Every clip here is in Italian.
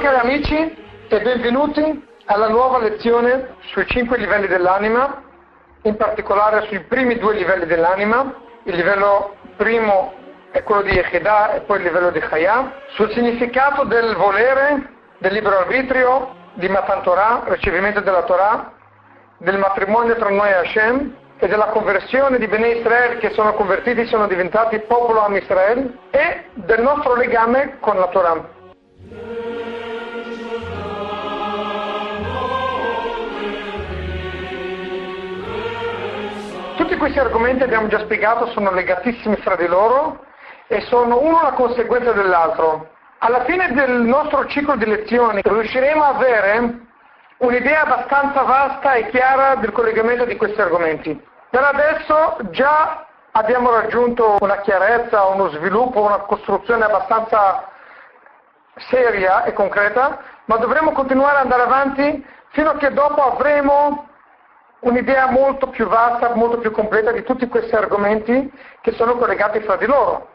Cari amici e benvenuti alla nuova lezione sui cinque livelli dell'anima, in particolare sui primi due livelli dell'anima. Il livello primo è quello di Yechidah e poi il livello di Chaya, sul significato del volere, del libero arbitrio, di Matan Torah, ricevimento della Torah, del matrimonio tra noi e Hashem e della conversione di Bnei Israel che sono convertiti, sono diventati popolo Am Israel e del nostro legame con la Torah. Tutti questi argomenti abbiamo già spiegato sono legatissimi fra di loro e sono uno la conseguenza dell'altro. Alla fine del nostro ciclo di lezioni riusciremo a avere un'idea abbastanza vasta e chiara del collegamento di questi argomenti. Per adesso già abbiamo raggiunto una chiarezza, uno sviluppo, una costruzione abbastanza seria e concreta, ma dovremo continuare ad andare avanti fino a che dopo avremo un'idea molto più vasta, molto più completa di tutti questi argomenti che sono collegati fra di loro.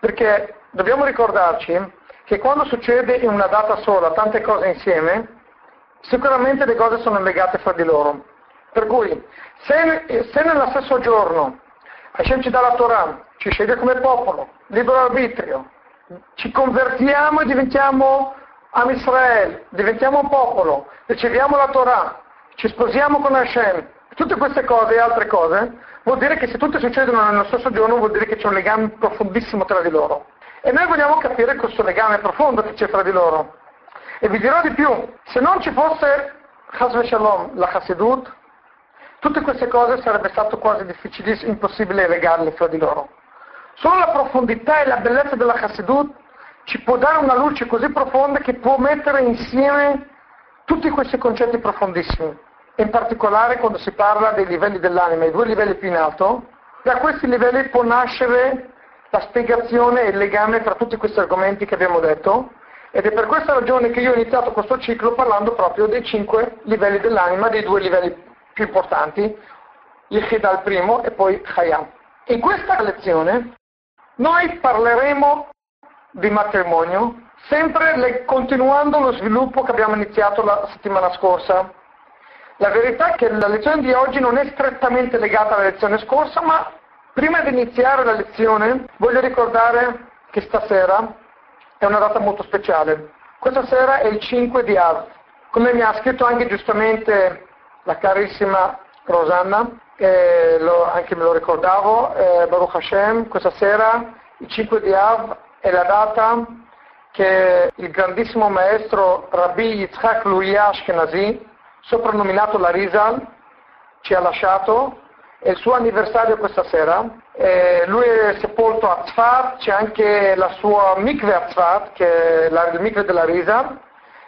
Perché dobbiamo ricordarci che quando succede in una data sola tante cose insieme, sicuramente le cose sono legate fra di loro. Per cui, se, se nello stesso giorno Hashem ci dà la Torah, ci sceglie come popolo, libero arbitrio, ci convertiamo e diventiamo Am Israel, diventiamo un popolo, riceviamo la Torah, ci sposiamo con Hashem, tutte queste cose e altre cose, vuol dire che se tutte succedono nello stesso giorno vuol dire che c'è un legame profondissimo tra di loro. E noi vogliamo capire questo legame profondo che c'è tra di loro. E vi dirò di più, se non ci fosse Chas Shalom, la Hasidut, tutte queste cose sarebbe stato quasi difficilissimo, impossibile legarle fra di loro. Solo la profondità e la bellezza della Hasidut ci può dare una luce così profonda che può mettere insieme tutti questi concetti profondissimi, in particolare quando si parla dei livelli dell'anima, i due livelli più in alto, da questi livelli può nascere la spiegazione e il legame tra tutti questi argomenti che abbiamo detto ed è per questa ragione che io ho iniziato questo ciclo parlando proprio dei cinque livelli dell'anima, dei due livelli più importanti, Yichida il primo e poi Chayam. In questa lezione noi parleremo di matrimonio, sempre le, continuando lo sviluppo che abbiamo iniziato la settimana scorsa. La verità è che la lezione di oggi non è strettamente legata alla lezione scorsa, ma prima di iniziare la lezione voglio ricordare che stasera è una data molto speciale. Questa sera è il 5 di Av. Come mi ha scritto anche giustamente la carissima Rosanna, eh, lo, anche me lo ricordavo, eh, Baruch Hashem, questa sera, il 5 di Av, è la data che il grandissimo maestro Rabbi Yitzhak Luria Ashkenazi, soprannominato la Rizal, ci ha lasciato, è il suo anniversario questa sera, eh, lui è sepolto a Tzfat, c'è anche la sua mikve a Tzfat, che è la, il mikve della Rizal,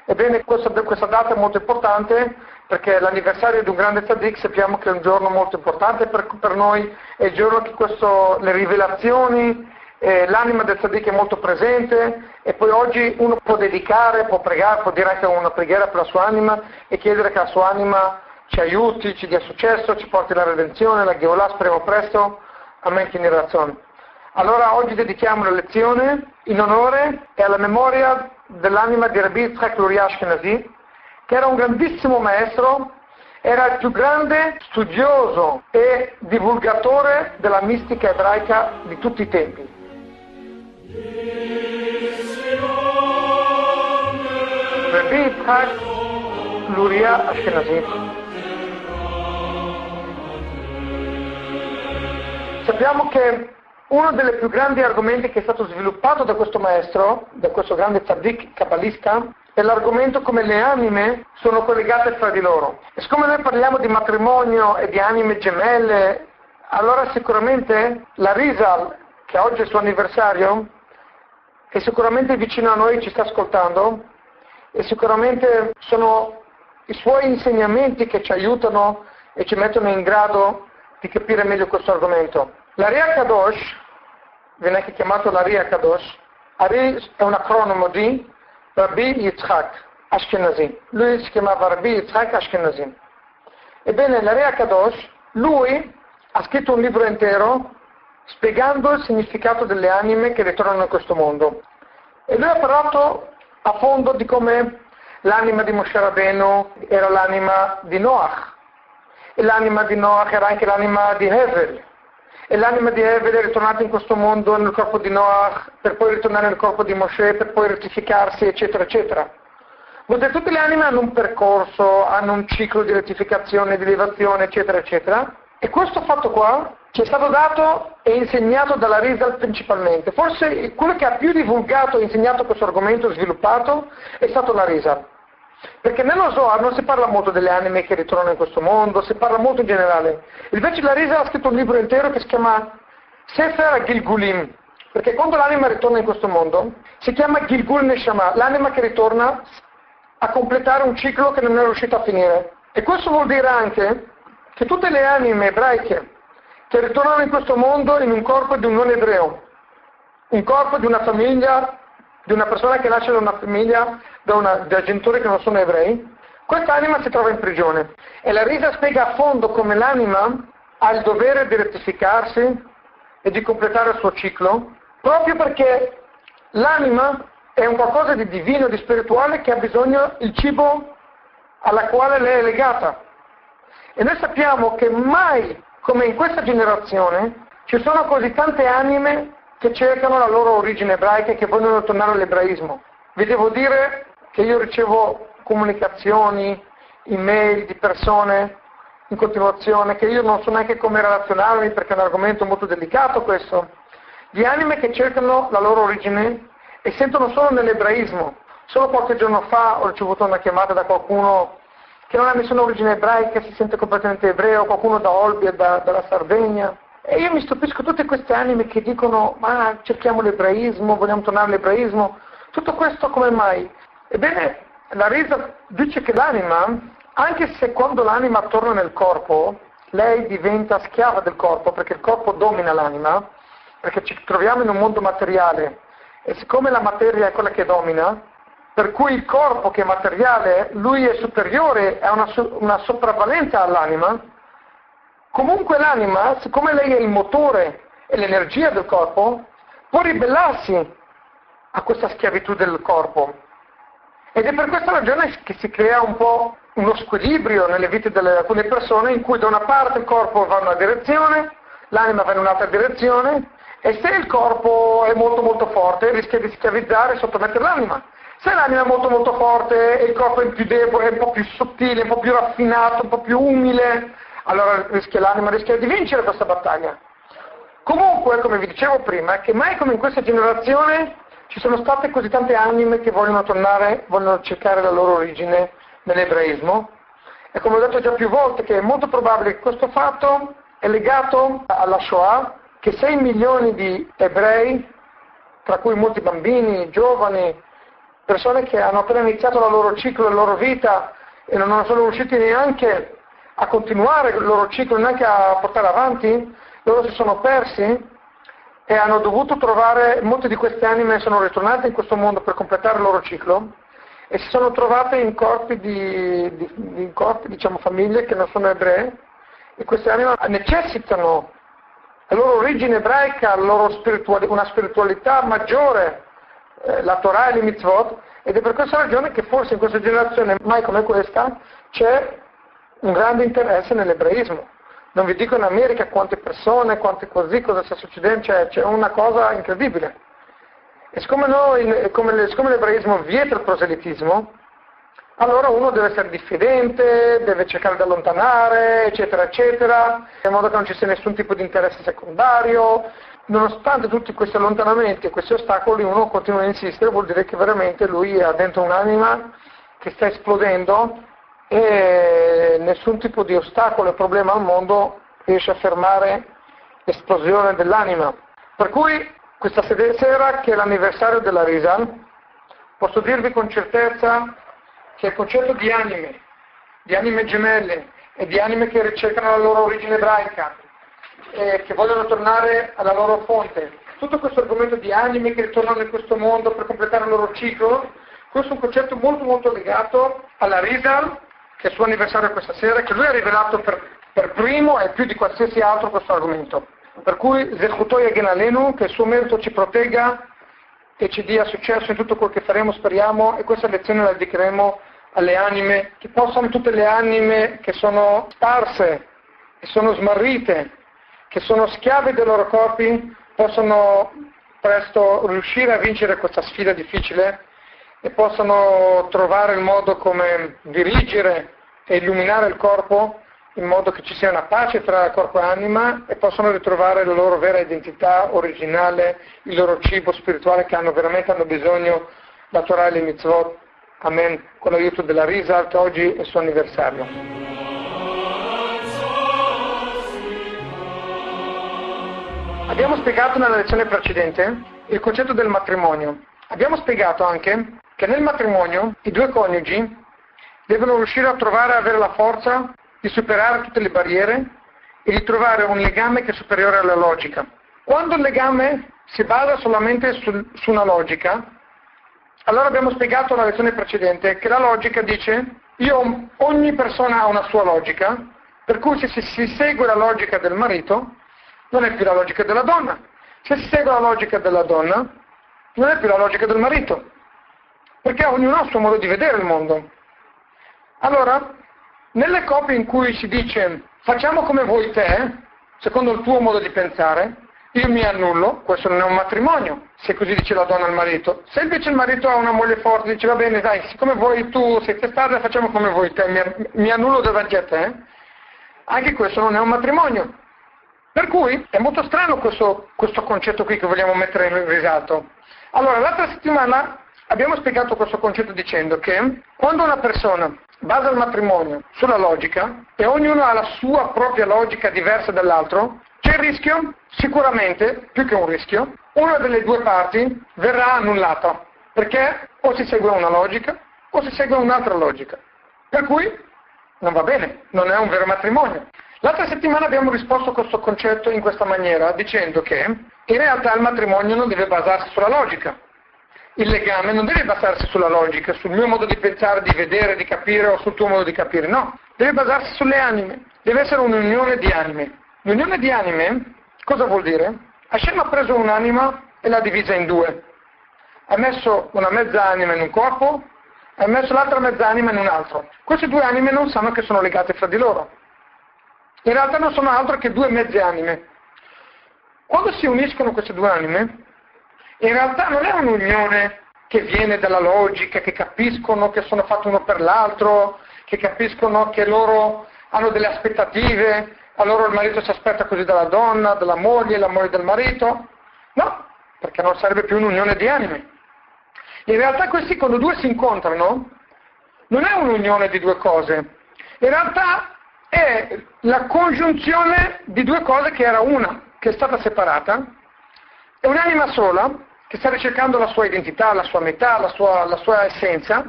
ebbene questa, questa data è molto importante perché l'anniversario di un grande tzaddik sappiamo che è un giorno molto importante per, per noi, è il giorno che questo, le rivelazioni eh, l'anima del tzaddik è molto presente e poi oggi uno può dedicare, può pregare, può dire anche una preghiera per la sua anima e chiedere che la sua anima ci aiuti, ci dia successo, ci porti la redenzione, la Gheolà, speriamo presto, amen in ragione. Allora oggi dedichiamo la lezione in onore e alla memoria dell'anima di Rabbi Yitzhak Luria Ashkenazi, che era un grandissimo maestro, era il più grande studioso e divulgatore della mistica ebraica di tutti i tempi. Yitzhak Luria Ashkenazi. Sappiamo che uno dei più grandi argomenti che è stato sviluppato da questo maestro, da questo grande tzaddik kabbalista, è l'argomento come le anime sono collegate fra di loro. E siccome noi parliamo di matrimonio e di anime gemelle, allora sicuramente la Rizal, che oggi è il suo anniversario, è sicuramente vicino a noi, ci sta ascoltando, e sicuramente sono i suoi insegnamenti che ci aiutano e ci mettono in grado di capire meglio questo argomento. L'Aria Kadosh, viene anche chiamato l'Aria Kadosh, Ari è un acronimo di Rabbi Yitzhak Ashkenazi. Lui si chiamava Rabbi Yitzhak Ashkenazi. Ebbene, l'Aria Kadosh, lui ha scritto un libro intero spiegando il significato delle anime che ritornano in questo mondo. E lui ha parlato a fondo di come l'anima di Moshe Rabbeinu era l'anima di Noach, e l'anima di Noach era anche l'anima di Hevel, e l'anima di Hevel è ritornata in questo mondo nel corpo di Noach per poi ritornare nel corpo di Moshe, per poi rettificarsi, eccetera, eccetera. Vuol dire tutte le anime hanno un percorso, hanno un ciclo di rettificazione, di elevazione, eccetera, eccetera. E questo fatto qua ci è stato dato e insegnato dalla Rizal principalmente. Forse quello che ha più divulgato e insegnato questo argomento sviluppato è stato la Rizal. Perché nello Zohar non si parla molto delle anime che ritornano in questo mondo, si parla molto in generale. Invece la Rizal ha scritto un libro intero che si chiama Sefer Gilgulim, perché quando l'anima ritorna in questo mondo si chiama Gilgul Neshama, l'anima che ritorna a completare un ciclo che non è riuscito a finire. E questo vuol dire anche che tutte le anime ebraiche che ritornano in questo mondo in un corpo di un non ebreo, un corpo di una famiglia, di una persona che nasce da una famiglia, da, una, da genitori che non sono ebrei, questa anima si trova in prigione. E la risa spiega a fondo come l'anima ha il dovere di rettificarsi e di completare il suo ciclo, proprio perché l'anima è un qualcosa di divino, di spirituale che ha bisogno del cibo alla quale lei è legata. E noi sappiamo che mai, come in questa generazione, ci sono così tante anime che cercano la loro origine ebraica e che vogliono tornare all'ebraismo. Vi devo dire che io ricevo comunicazioni, email di persone in continuazione, che io non so neanche come relazionarmi perché è un argomento molto delicato questo, di anime che cercano la loro origine e sentono solo nell'ebraismo. Solo qualche giorno fa ho ricevuto una chiamata da qualcuno che non ha nessuna origine ebraica, si sente completamente ebreo, qualcuno da Olbia, da, dalla Sardegna. E io mi stupisco tutte queste anime che dicono ma cerchiamo l'ebraismo, vogliamo tornare all'ebraismo. Tutto questo come mai? Ebbene, la resa dice che l'anima, anche se quando l'anima torna nel corpo, lei diventa schiava del corpo perché il corpo domina l'anima, perché ci troviamo in un mondo materiale e siccome la materia è quella che domina, per cui il corpo che è materiale, lui è superiore, ha una, una sopravvalenza all'anima, comunque l'anima, siccome lei è il motore e l'energia del corpo, può ribellarsi a questa schiavitù del corpo. Ed è per questa ragione che si crea un po' uno squilibrio nelle vite di alcune persone in cui da una parte il corpo va in una direzione, l'anima va in un'altra direzione e se il corpo è molto molto forte rischia di schiavizzare e sottomettere l'anima. Se l'anima è molto molto forte e il corpo è più debole, è un po' più sottile, un po' più raffinato, un po' più umile, allora rischia l'anima rischia di vincere questa battaglia. Comunque, come vi dicevo prima, che mai come in questa generazione ci sono state così tante anime che vogliono tornare, vogliono cercare la loro origine nell'ebraismo. E come ho detto già più volte, che è molto probabile che questo fatto è legato alla Shoah, che 6 milioni di ebrei, tra cui molti bambini, giovani, persone che hanno appena iniziato il loro ciclo, la loro vita e non sono riusciti neanche a continuare il loro ciclo, neanche a portare avanti, loro si sono persi e hanno dovuto trovare, molte di queste anime sono ritornate in questo mondo per completare il loro ciclo e si sono trovate in corpi, di, di, in corpi diciamo, famiglie che non sono ebree e queste anime necessitano la loro origine ebraica, la spirituali- una spiritualità maggiore, eh, la Torah e le mitzvot, ed è per questa ragione che forse in questa generazione, mai come questa, c'è un grande interesse nell'ebraismo. Non vi dico in America quante persone, quante così, cosa sta succedendo, cioè, c'è una cosa incredibile. E siccome, noi, come, siccome l'ebraismo vieta il proselitismo, allora uno deve essere diffidente, deve cercare di allontanare, eccetera, eccetera, in modo che non ci sia nessun tipo di interesse secondario. Nonostante tutti questi allontanamenti e questi ostacoli, uno continua a insistere, vuol dire che veramente lui ha dentro un'anima che sta esplodendo e nessun tipo di ostacolo e problema al mondo riesce a fermare l'esplosione dell'anima. Per cui questa sera, che è l'anniversario della Rizal, posso dirvi con certezza che il concetto di anime, di anime gemelle e di anime che ricercano la loro origine ebraica e che vogliono tornare alla loro fonte, tutto questo argomento di anime che ritornano in questo mondo per completare il loro ciclo, questo è un concetto molto molto legato alla Rizal, che è il suo anniversario questa sera, che lui ha rivelato per, per primo e più di qualsiasi altro questo argomento. Per cui Zechutoy e Genalenu, che il suo merito ci protegga e ci dia successo in tutto quello che faremo, speriamo, e questa lezione la dedicheremo alle anime, che possano tutte le anime che sono sparse, che sono smarrite, che sono schiave dei loro corpi, possano presto riuscire a vincere questa sfida difficile e possano trovare il modo come dirigere e illuminare il corpo in modo che ci sia una pace tra corpo e anima e possano ritrovare la loro vera identità originale, il loro cibo spirituale che hanno veramente hanno bisogno da Torah e mitzvot. Amen. Con l'aiuto della Risa, oggi è il suo anniversario. Abbiamo spiegato nella lezione precedente il concetto del matrimonio. Abbiamo spiegato anche che nel matrimonio i due coniugi devono riuscire a trovare e avere la forza di superare tutte le barriere e di trovare un legame che è superiore alla logica. Quando il legame si basa solamente su, su una logica, allora abbiamo spiegato nella lezione precedente che la logica dice io, ogni persona ha una sua logica, per cui se si, segue la logica del marito, non è più la logica della donna. Se si segue la logica della donna, non è più la logica del marito, perché ognuno ha il suo modo di vedere il mondo. Allora, nelle coppie in cui si dice facciamo come vuoi te, secondo il tuo modo di pensare, io mi annullo, questo non è un matrimonio, se così dice la donna al marito. Se invece il marito ha una moglie forte, dice va bene, dai, siccome vuoi tu, sei testarda, facciamo come vuoi te, mi, mi annullo davanti a te, anche questo non è un matrimonio. Per cui è molto strano questo, questo concetto qui che vogliamo mettere in risalto. Allora, l'altra settimana abbiamo spiegato questo concetto dicendo che quando una persona basa il matrimonio sulla logica e ognuno ha la sua propria logica diversa dall'altro, c'è il rischio, sicuramente, più che un rischio, una delle due parti verrà annullata, perché o si segue una logica o si segue un'altra logica. Per cui non va bene, non è un vero matrimonio. L'altra settimana abbiamo risposto a questo concetto in questa maniera, dicendo che in realtà il matrimonio non deve basarsi sulla logica, il legame non deve basarsi sulla logica, sul mio modo di pensare, di vedere, di capire o sul tuo modo di capire, no, deve basarsi sulle anime, deve essere un'unione di anime. L'unione di anime cosa vuol dire? Hashem ha preso un'anima e l'ha divisa in due. Ha messo una mezza anima in un corpo e ha messo l'altra mezza anima in un altro. Queste due anime non sanno che sono legate fra di loro. In realtà non sono altro che due mezze anime. Quando si uniscono queste due anime, in realtà non è un'unione che viene dalla logica, che capiscono che sono fatti uno per l'altro, che capiscono che loro hanno delle aspettative, allora il marito si aspetta così dalla donna, dalla moglie, la moglie del marito. No, perché non sarebbe più un'unione di anime. In realtà questi quando due si incontrano non è un'unione di due cose, in realtà è la congiunzione di due cose che era una, che è stata separata, è un'anima sola che sta ricercando la sua identità, la sua metà, la sua, la sua essenza,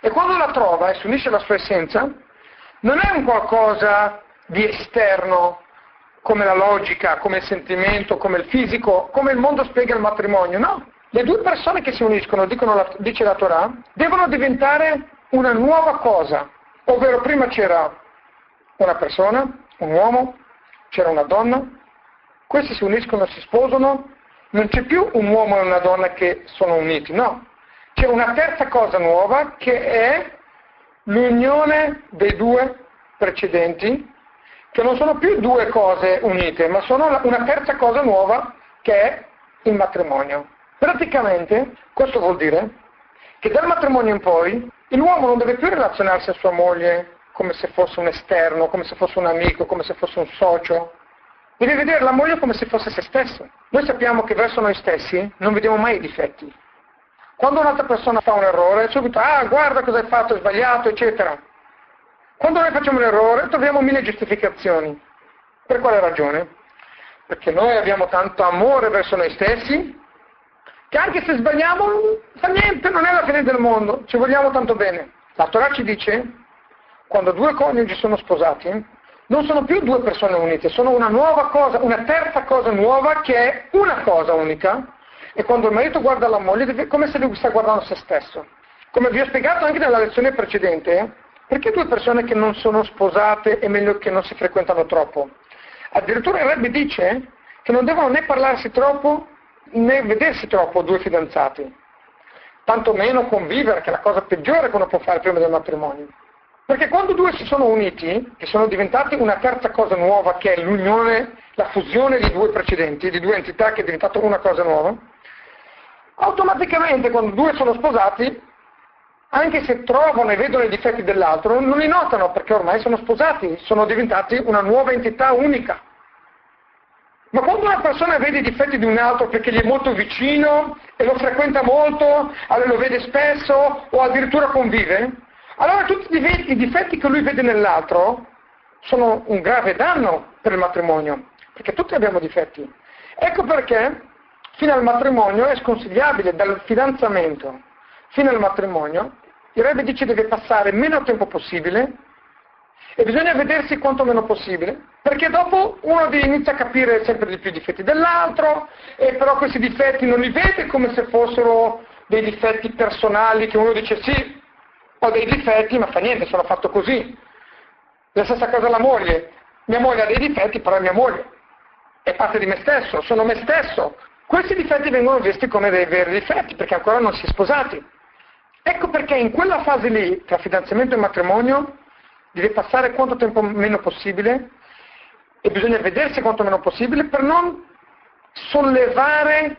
e quando la trova e si unisce alla sua essenza, non è un qualcosa di esterno come la logica, come il sentimento, come il fisico, come il mondo spiega il matrimonio, no. Le due persone che si uniscono, la, dice la Torah, devono diventare una nuova cosa, ovvero prima c'era una persona, un uomo, c'era una donna, questi si uniscono, si sposano, non c'è più un uomo e una donna che sono uniti, no. C'è una terza cosa nuova che è l'unione dei due precedenti, che non sono più due cose unite, ma sono una terza cosa nuova che è il matrimonio. Praticamente questo vuol dire che dal matrimonio in poi l'uomo non deve più relazionarsi a sua moglie come se fosse un esterno, come se fosse un amico, come se fosse un socio, Deve vedere la moglie come se fosse se stesso. Noi sappiamo che verso noi stessi non vediamo mai i difetti. Quando un'altra persona fa un errore, subito, ah, guarda cosa hai fatto, è sbagliato, eccetera. Quando noi facciamo un errore, troviamo mille giustificazioni. Per quale ragione? Perché noi abbiamo tanto amore verso noi stessi, che anche se sbagliamo, fa niente, non è la fine del mondo, ci vogliamo tanto bene. La Torah ci dice, quando due coniugi sono sposati, non sono più due persone unite, sono una nuova cosa, una terza cosa nuova che è una cosa unica. E quando il marito guarda la moglie è come se lui sta guardando se stesso. Come vi ho spiegato anche nella lezione precedente, perché due persone che non sono sposate è meglio che non si frequentano troppo? Addirittura il Rebbe dice che non devono né parlarsi troppo né vedersi troppo due fidanzati, tanto meno convivere, che è la cosa peggiore che uno può fare prima del matrimonio. Perché quando due si sono uniti e sono diventati una terza cosa nuova, che è l'unione, la fusione di due precedenti, di due entità che è diventato una cosa nuova, automaticamente quando due sono sposati, anche se trovano e vedono i difetti dell'altro, non li notano perché ormai sono sposati, sono diventati una nuova entità unica. Ma quando una persona vede i difetti di un altro perché gli è molto vicino e lo frequenta molto, lo vede spesso o addirittura convive, allora tutti i difetti che lui vede nell'altro sono un grave danno per il matrimonio, perché tutti abbiamo difetti. Ecco perché fino al matrimonio è sconsigliabile, dal fidanzamento fino al matrimonio, il Rebbe dice deve passare meno tempo possibile e bisogna vedersi quanto meno possibile, perché dopo uno inizia a capire sempre di più i difetti dell'altro, e però questi difetti non li vede come se fossero dei difetti personali che uno dice sì, ho dei difetti, ma fa niente, sono fatto così. La stessa cosa la moglie. Mia moglie ha dei difetti, però è mia moglie. È parte di me stesso, sono me stesso. Questi difetti vengono visti come dei veri difetti, perché ancora non si è sposati. Ecco perché in quella fase lì, tra fidanzamento e matrimonio, deve passare quanto tempo meno possibile e bisogna vedersi quanto meno possibile per non sollevare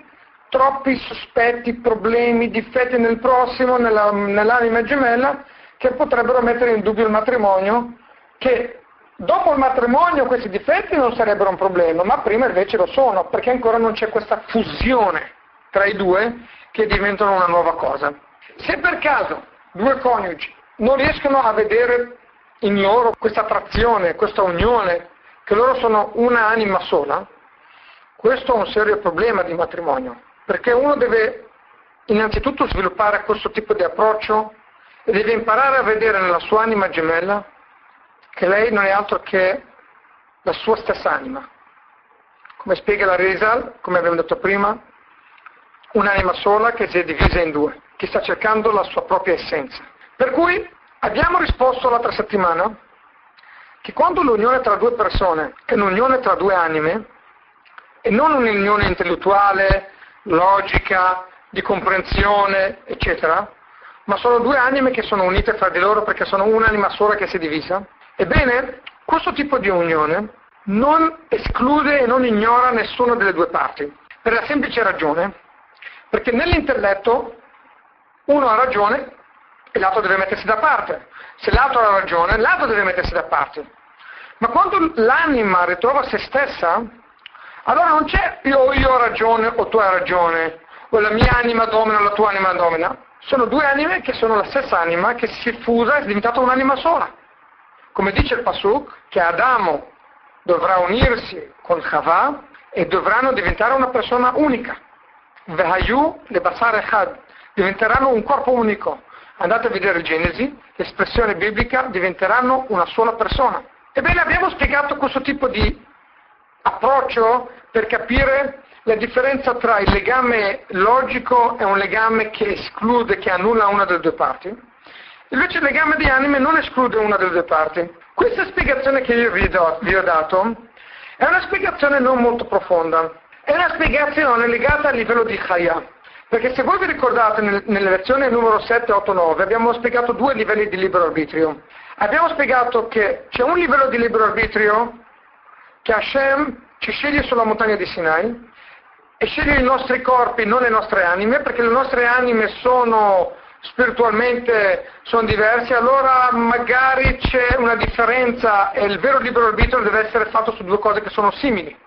troppi sospetti, problemi, difetti nel prossimo, nella, nell'anima gemella, che potrebbero mettere in dubbio il matrimonio, che dopo il matrimonio questi difetti non sarebbero un problema, ma prima invece lo sono, perché ancora non c'è questa fusione tra i due che diventano una nuova cosa. Se per caso due coniugi non riescono a vedere in loro questa attrazione, questa unione, che loro sono una anima sola, questo è un serio problema di matrimonio perché uno deve innanzitutto sviluppare questo tipo di approccio e deve imparare a vedere nella sua anima gemella che lei non è altro che la sua stessa anima. Come spiega la Rizal, come abbiamo detto prima, un'anima sola che si è divisa in due, che sta cercando la sua propria essenza. Per cui abbiamo risposto l'altra settimana che quando l'unione tra due persone è un'unione tra due anime, e non un'unione intellettuale, logica, di comprensione, eccetera, ma sono due anime che sono unite fra di loro perché sono un'anima sola che si è divisa. Ebbene, questo tipo di unione non esclude e non ignora nessuna delle due parti, per la semplice ragione, perché nell'intelletto uno ha ragione e l'altro deve mettersi da parte. Se l'altro ha ragione, l'altro deve mettersi da parte. Ma quando l'anima ritrova se stessa, allora non c'è io, io ho ragione o tu hai ragione, o la mia anima domina o la tua anima domina. Sono due anime che sono la stessa anima che si è fusa e è diventata un'anima sola. Come dice il Pasuk, che Adamo dovrà unirsi con Chava e dovranno diventare una persona unica. Vehayu le basar echad, diventeranno un corpo unico. Andate a vedere Genesi, l'espressione biblica, diventeranno una sola persona. Ebbene abbiamo spiegato questo tipo di approccio per capire la differenza tra il legame logico e un legame che esclude, che annulla una delle due parti. Invece il legame di anime non esclude una delle due parti. Questa spiegazione che io vi, do, vi ho dato è una spiegazione non molto profonda, è una spiegazione legata al livello di Chaya. Perché se voi vi ricordate nel, nella lezione numero 7, 8, 9 abbiamo spiegato due livelli di libero arbitrio. Abbiamo spiegato che c'è un livello di libero arbitrio che Hashem ci sceglie sulla montagna di Sinai e sceglie i nostri corpi, non le nostre anime, perché le nostre anime sono spiritualmente sono diverse, allora magari c'è una differenza e il vero libero arbitrio deve essere fatto su due cose che sono simili.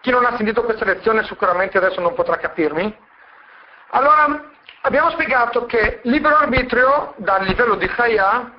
Chi non ha sentito questa lezione sicuramente adesso non potrà capirmi. Allora, abbiamo spiegato che libero arbitrio dal livello di Chaya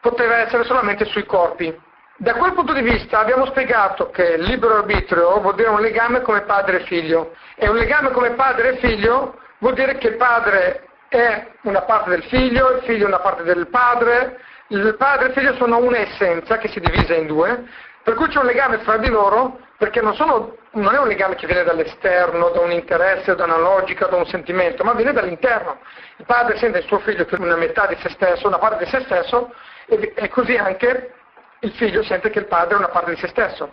poteva essere solamente sui corpi, da quel punto di vista abbiamo spiegato che il libero arbitrio vuol dire un legame come padre e figlio. E un legame come padre e figlio vuol dire che il padre è una parte del figlio, il figlio è una parte del padre, il padre e il figlio sono un'essenza che si divisa in due, per cui c'è un legame fra di loro perché non, sono, non, è un legame che viene dall'esterno, da un interesse, da una logica, da un sentimento, ma viene dall'interno. Il padre sente il suo figlio come una metà di se stesso, una parte di se stesso, e, e così anche il figlio sente che il padre è una parte di se stesso.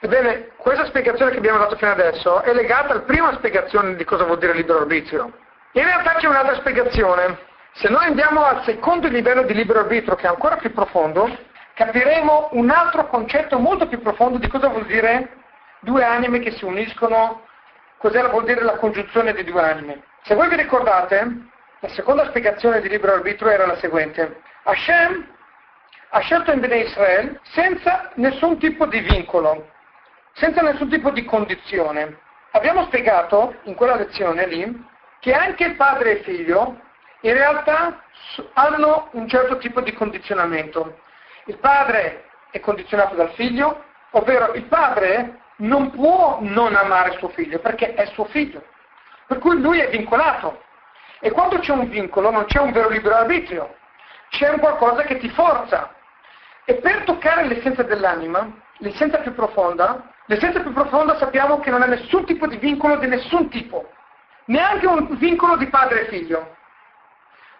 Ebbene, questa spiegazione che abbiamo dato fino adesso è legata alla prima spiegazione di cosa vuol dire libero arbitrio. In realtà c'è un'altra spiegazione. Se noi andiamo al secondo livello di libero arbitrio, che è ancora più profondo, capiremo un altro concetto molto più profondo di cosa vuol dire due anime che si uniscono, cos'è vuol dire la congiunzione di due anime. Se voi vi ricordate, la seconda spiegazione di libero arbitrio era la seguente. Hashem ha scelto in Bene Israel senza nessun tipo di vincolo, senza nessun tipo di condizione. Abbiamo spiegato in quella lezione lì che anche padre e figlio in realtà hanno un certo tipo di condizionamento. Il padre è condizionato dal figlio, ovvero il padre non può non amare suo figlio perché è suo figlio. Per cui lui è vincolato. E quando c'è un vincolo non c'è un vero libero arbitrio, c'è un qualcosa che ti forza. E per toccare l'essenza dell'anima, l'essenza più profonda, l'essenza più profonda sappiamo che non ha nessun tipo di vincolo di nessun tipo, neanche un vincolo di padre e figlio.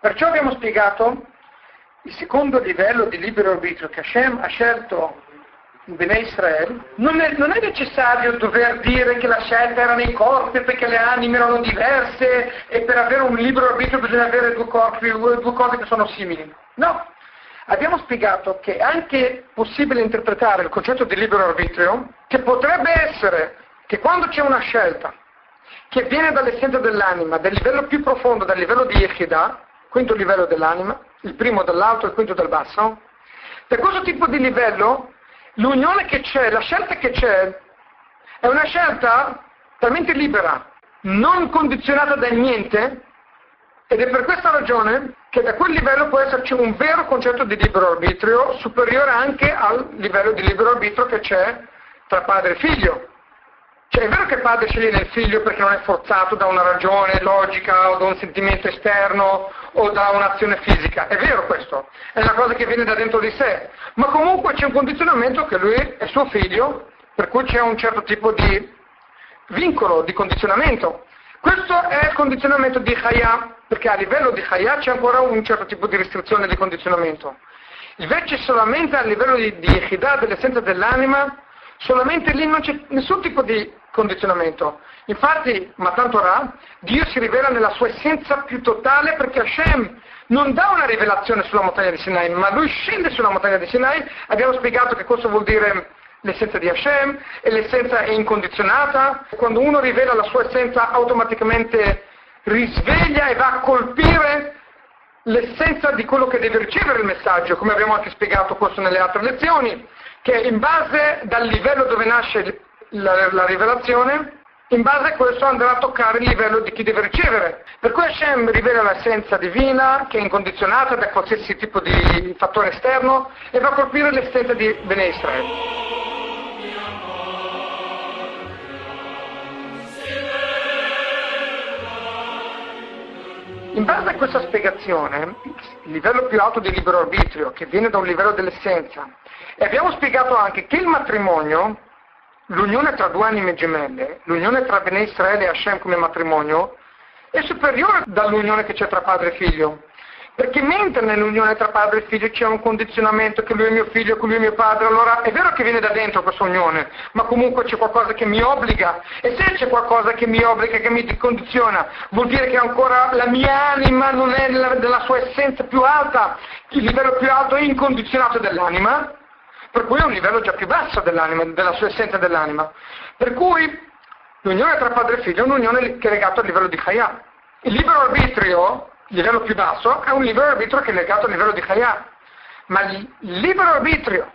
Perciò abbiamo spiegato il secondo livello di libero arbitrio che Hashem ha scelto Bene Israel, non è, non è, necessario dover dire che la scelta era nei corpi perché le anime erano diverse e per avere un libero arbitrio bisogna avere due corpi, due cose che sono simili. No, abbiamo spiegato che è anche possibile interpretare il concetto di libero arbitrio che potrebbe essere che quando c'è una scelta che viene dall'essenza dell'anima, del livello più profondo, dal livello di Yechidah, quinto livello dell'anima, il primo dall'alto e il quinto dal basso, per questo tipo di livello l'unione che c'è, la scelta che c'è, è una scelta talmente libera, non condizionata da niente, ed è per questa ragione che da quel livello può esserci un vero concetto di libero arbitrio, superiore anche al livello di libero arbitrio che c'è tra padre e figlio. Cioè è vero che il padre sceglie nel figlio perché non è forzato da una ragione logica o da un sentimento esterno o da un'azione fisica, è vero questo, è una cosa che viene da dentro di sé, ma comunque c'è un condizionamento che lui è suo figlio, per cui c'è un certo tipo di vincolo, di condizionamento. Questo è il condizionamento di Chaya, perché a livello di Chaya c'è ancora un certo tipo di restrizione di condizionamento. Invece solamente a livello di, di Yechidah, dell'essenza dell'anima, solamente lì non c'è nessun tipo di condizionamento. Infatti, ma tanto Ra, Dio si rivela nella sua essenza più totale perché Hashem non dà una rivelazione sulla montagna di Sinai, ma lui scende sulla montagna di Sinai. Abbiamo spiegato che cosa vuol dire l'essenza di Hashem e l'essenza è incondizionata. Quando uno rivela la sua essenza automaticamente risveglia e va a colpire l'essenza di quello che deve ricevere il messaggio, come abbiamo anche spiegato questo nelle altre lezioni, che in base dal livello dove nasce la, la rivelazione, in base a questo andrà a toccare il livello di chi deve ricevere. Per cui Hashem rivela l'essenza divina che è incondizionata da qualsiasi tipo di fattore esterno e va a colpire l'essenza di Bene Israele. In base a questa spiegazione, il livello più alto di libero arbitrio, che viene da un livello dell'essenza, e abbiamo spiegato anche che il matrimonio l'unione tra due anime gemelle, l'unione tra Bene Israele e Hashem come matrimonio, è superiore dall'unione che c'è tra padre e figlio. Perché mentre nell'unione tra padre e figlio c'è un condizionamento che lui è mio figlio, che lui è mio padre, allora è vero che viene da dentro questa unione, ma comunque c'è qualcosa che mi obbliga. E se c'è qualcosa che mi obbliga, che mi condiziona, vuol dire che ancora la mia anima non è nella, nella sua essenza più alta, il livello più alto è incondizionato dell'anima, per cui è un livello già più basso dell'anima, della sua essenza dell'anima. Per cui l'unione tra padre e figlio è un'unione che è legata al livello di Chaya. Il libero arbitrio, livello più basso, è un libero arbitrio che è legato al livello di Chaya. Ma il libero arbitrio,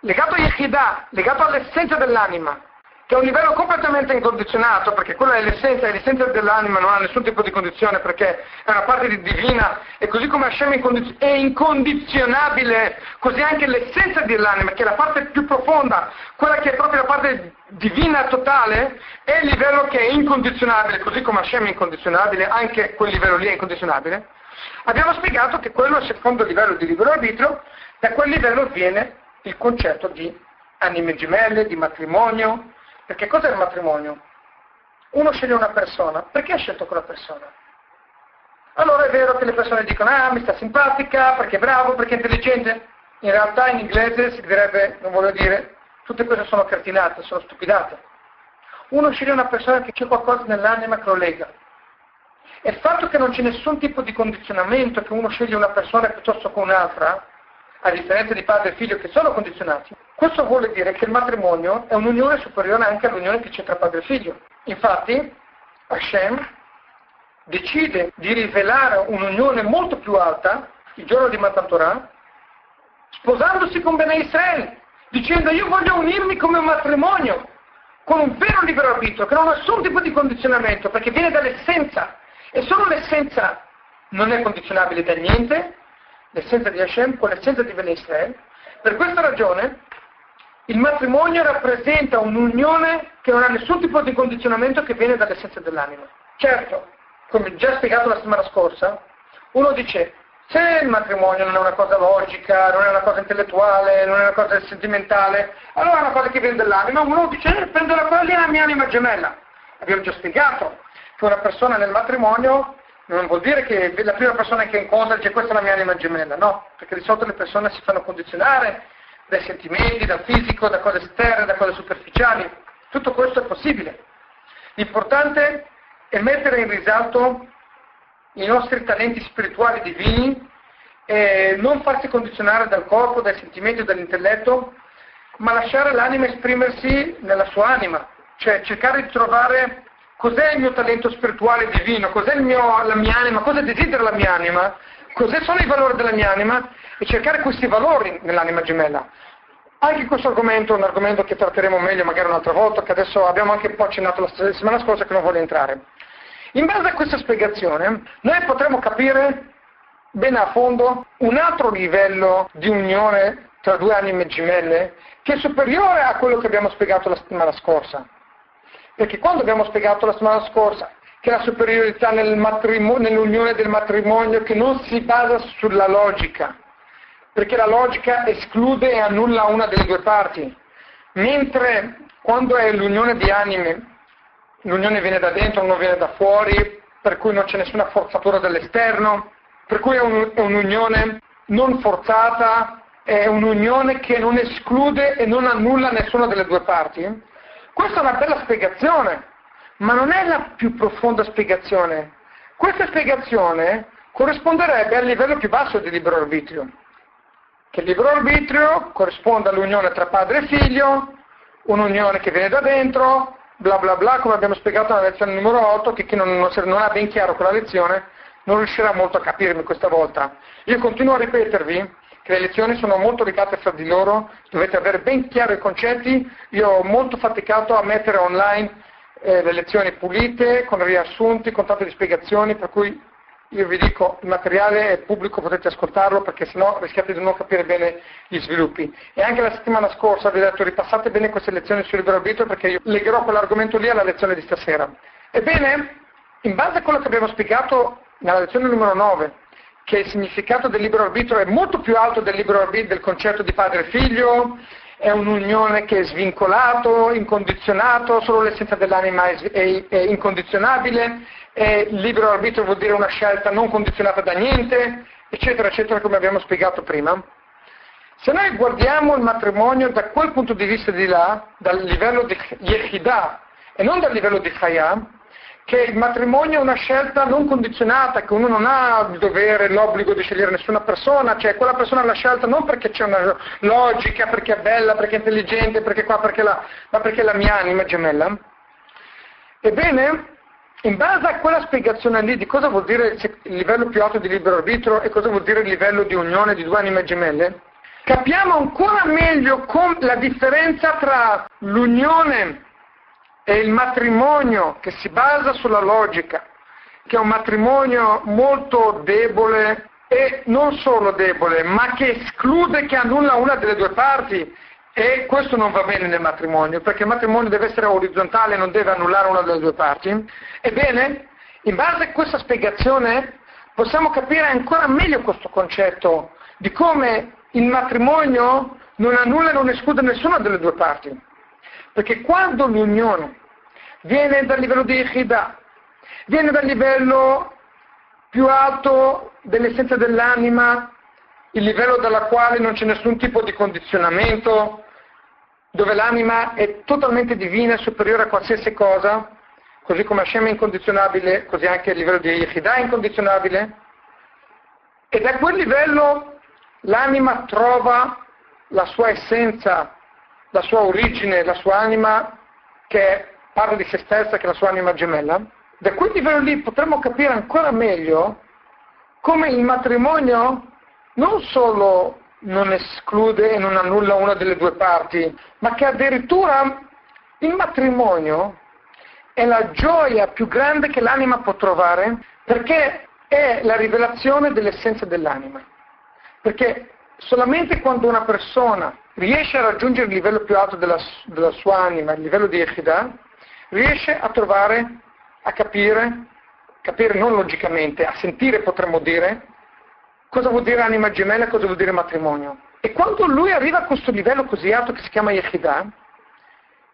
legato a Yechidah, legato all'essenza dell'anima, che è un livello completamente incondizionato, perché quella è l'essenza, e l'essenza dell'anima non ha nessun tipo di condizione, perché è una parte di divina, e così come Hashem è incondizionabile, così anche l'essenza dell'anima, che è la parte più profonda, quella che è proprio la parte divina totale, è il livello che è incondizionabile, così come Hashem è incondizionabile, anche quel livello lì è incondizionabile. Abbiamo spiegato che quello è il secondo livello di libero arbitrio, da quel livello viene il concetto di anime gemelle, di matrimonio, perché cos'è il matrimonio? Uno sceglie una persona, perché ha scelto quella persona? Allora è vero che le persone dicono, ah, mi sta simpatica, perché è bravo, perché è intelligente. In realtà in inglese si direbbe, non voglio dire, Tutte queste sono cretinate, sono stupidate. Uno sceglie una persona che c'è qualcosa nell'anima che lo lega. E il fatto che non c'è nessun tipo di condizionamento, che uno sceglie una persona piuttosto che un'altra, a differenza di padre e figlio che sono condizionati, questo vuole dire che il matrimonio è un'unione superiore anche all'unione che c'è tra padre e figlio. Infatti, Hashem decide di rivelare un'unione molto più alta, il giorno di Matan Torah, sposandosi con Bene Israele, dicendo io voglio unirmi come un matrimonio, con un vero libero arbitrio, che non ha nessun tipo di condizionamento, perché viene dall'essenza, e solo l'essenza non è condizionabile da niente, l'essenza di Hashem con l'essenza di Bene Israele. Per questa ragione il matrimonio rappresenta un'unione che non ha nessun tipo di condizionamento che viene dall'essenza dell'anima. Certo, come già spiegato la settimana scorsa, uno dice, se il matrimonio non è una cosa logica, non è una cosa intellettuale, non è una cosa sentimentale, allora è una cosa che viene dall'anima, uno dice, eh, prendo la è la mia anima gemella. Abbiamo già spiegato che una persona nel matrimonio non vuol dire che la prima persona che incontra dice questa è la mia anima gemella, no, perché di solito le persone si fanno condizionare dai sentimenti, dal fisico, da cose esterne, da cose superficiali. Tutto questo è possibile. L'importante è mettere in risalto i nostri talenti spirituali divini e non farsi condizionare dal corpo, dai sentimenti, dall'intelletto, ma lasciare l'anima esprimersi nella sua anima, cioè cercare di trovare cos'è il mio talento spirituale divino, cos'è mio, la mia anima, cosa desidera la mia anima, cos'è sono i valori della mia anima e cercare questi valori nell'anima gemella. Anche questo argomento è un argomento che tratteremo meglio magari un'altra volta, che adesso abbiamo anche un po' accennato la settimana scorsa che non voglio entrare. In base a questa spiegazione, noi potremo capire bene a fondo un altro livello di unione tra due anime gemelle che è superiore a quello che abbiamo spiegato la settimana scorsa. Perché quando abbiamo spiegato la settimana scorsa che la superiorità nel nell'unione del matrimonio che non si basa sulla logica, perché la logica esclude e annulla una delle due parti, mentre quando è l'unione di anime l'unione viene da dentro, non viene da fuori, per cui non c'è nessuna forzatura dall'esterno, per cui è, un, è un'unione non forzata, è un'unione che non esclude e non annulla nessuna delle due parti. Questa è una bella spiegazione, ma non è la più profonda spiegazione. Questa spiegazione corrisponderebbe al livello più basso di libero arbitrio, che il libero arbitrio corrisponde all'unione tra padre e figlio, un'unione che viene da dentro, bla bla bla, come abbiamo spiegato nella lezione numero 8, che chi non, non, non ha ben chiaro quella lezione non riuscirà molto a capirmi questa volta. Io continuo a ripetervi che le lezioni sono molto legate fra di loro, dovete avere ben chiaro i concetti, io ho molto faticato a mettere online eh, le lezioni pulite, con riassunti, con tante spiegazioni, per cui io vi dico il materiale è pubblico, potete ascoltarlo perché sennò rischiate di non capire bene gli sviluppi. E anche la settimana scorsa vi ho detto ripassate bene queste lezioni sul libero arbitrio perché io legherò quell'argomento lì alla lezione di stasera. Ebbene, in base a quello che abbiamo spiegato nella lezione numero 9, che il significato del libero arbitrio è molto più alto del arbitrio del concetto di padre e figlio, è un'unione che è svincolato, incondizionato, solo l'essenza dell'anima è, è, è incondizionabile, il libero arbitrio vuol dire una scelta non condizionata da niente, eccetera, eccetera, come abbiamo spiegato prima. Se noi guardiamo il matrimonio da quel punto di vista di là, dal livello di Yechidah e non dal livello di Chaya, che il matrimonio è una scelta non condizionata, che uno non ha il dovere, l'obbligo di scegliere nessuna persona, cioè quella persona l'ha scelta non perché c'è una logica, perché è bella, perché è intelligente, perché qua, perché là, ma perché è la mia anima gemella. Ebbene, in base a quella spiegazione lì di cosa vuol dire il livello più alto di libero arbitro e cosa vuol dire il livello di unione di due anime gemelle, capiamo ancora meglio la differenza tra l'unione e il matrimonio che si basa sulla logica, che è un matrimonio molto debole e non solo debole, ma che esclude, che annulla una delle due parti e questo non va bene nel matrimonio, perché il matrimonio deve essere orizzontale, non deve annullare una delle due parti. Ebbene, in base a questa spiegazione possiamo capire ancora meglio questo concetto di come il matrimonio non annulla e non esclude nessuna delle due parti. Perché quando l'unione viene dal livello di Echida, viene dal livello più alto dell'essenza dell'anima, il livello dalla quale non c'è nessun tipo di condizionamento, dove l'anima è totalmente divina e superiore a qualsiasi cosa, così come Hashem è incondizionabile, così anche a livello di Yehidah è incondizionabile, e da quel livello l'anima trova la sua essenza, la sua origine, la sua anima che parla di se stessa, che è la sua anima gemella, da quel livello lì potremmo capire ancora meglio come il matrimonio non solo non esclude e non annulla una delle due parti, ma che addirittura il matrimonio è la gioia più grande che l'anima può trovare perché è la rivelazione dell'essenza dell'anima. Perché solamente quando una persona riesce a raggiungere il livello più alto della, della sua anima, il livello di Echida, riesce a trovare, a capire, capire non logicamente, a sentire potremmo dire, cosa vuol dire anima gemella e cosa vuol dire matrimonio. E quando lui arriva a questo livello così alto che si chiama Yechidah,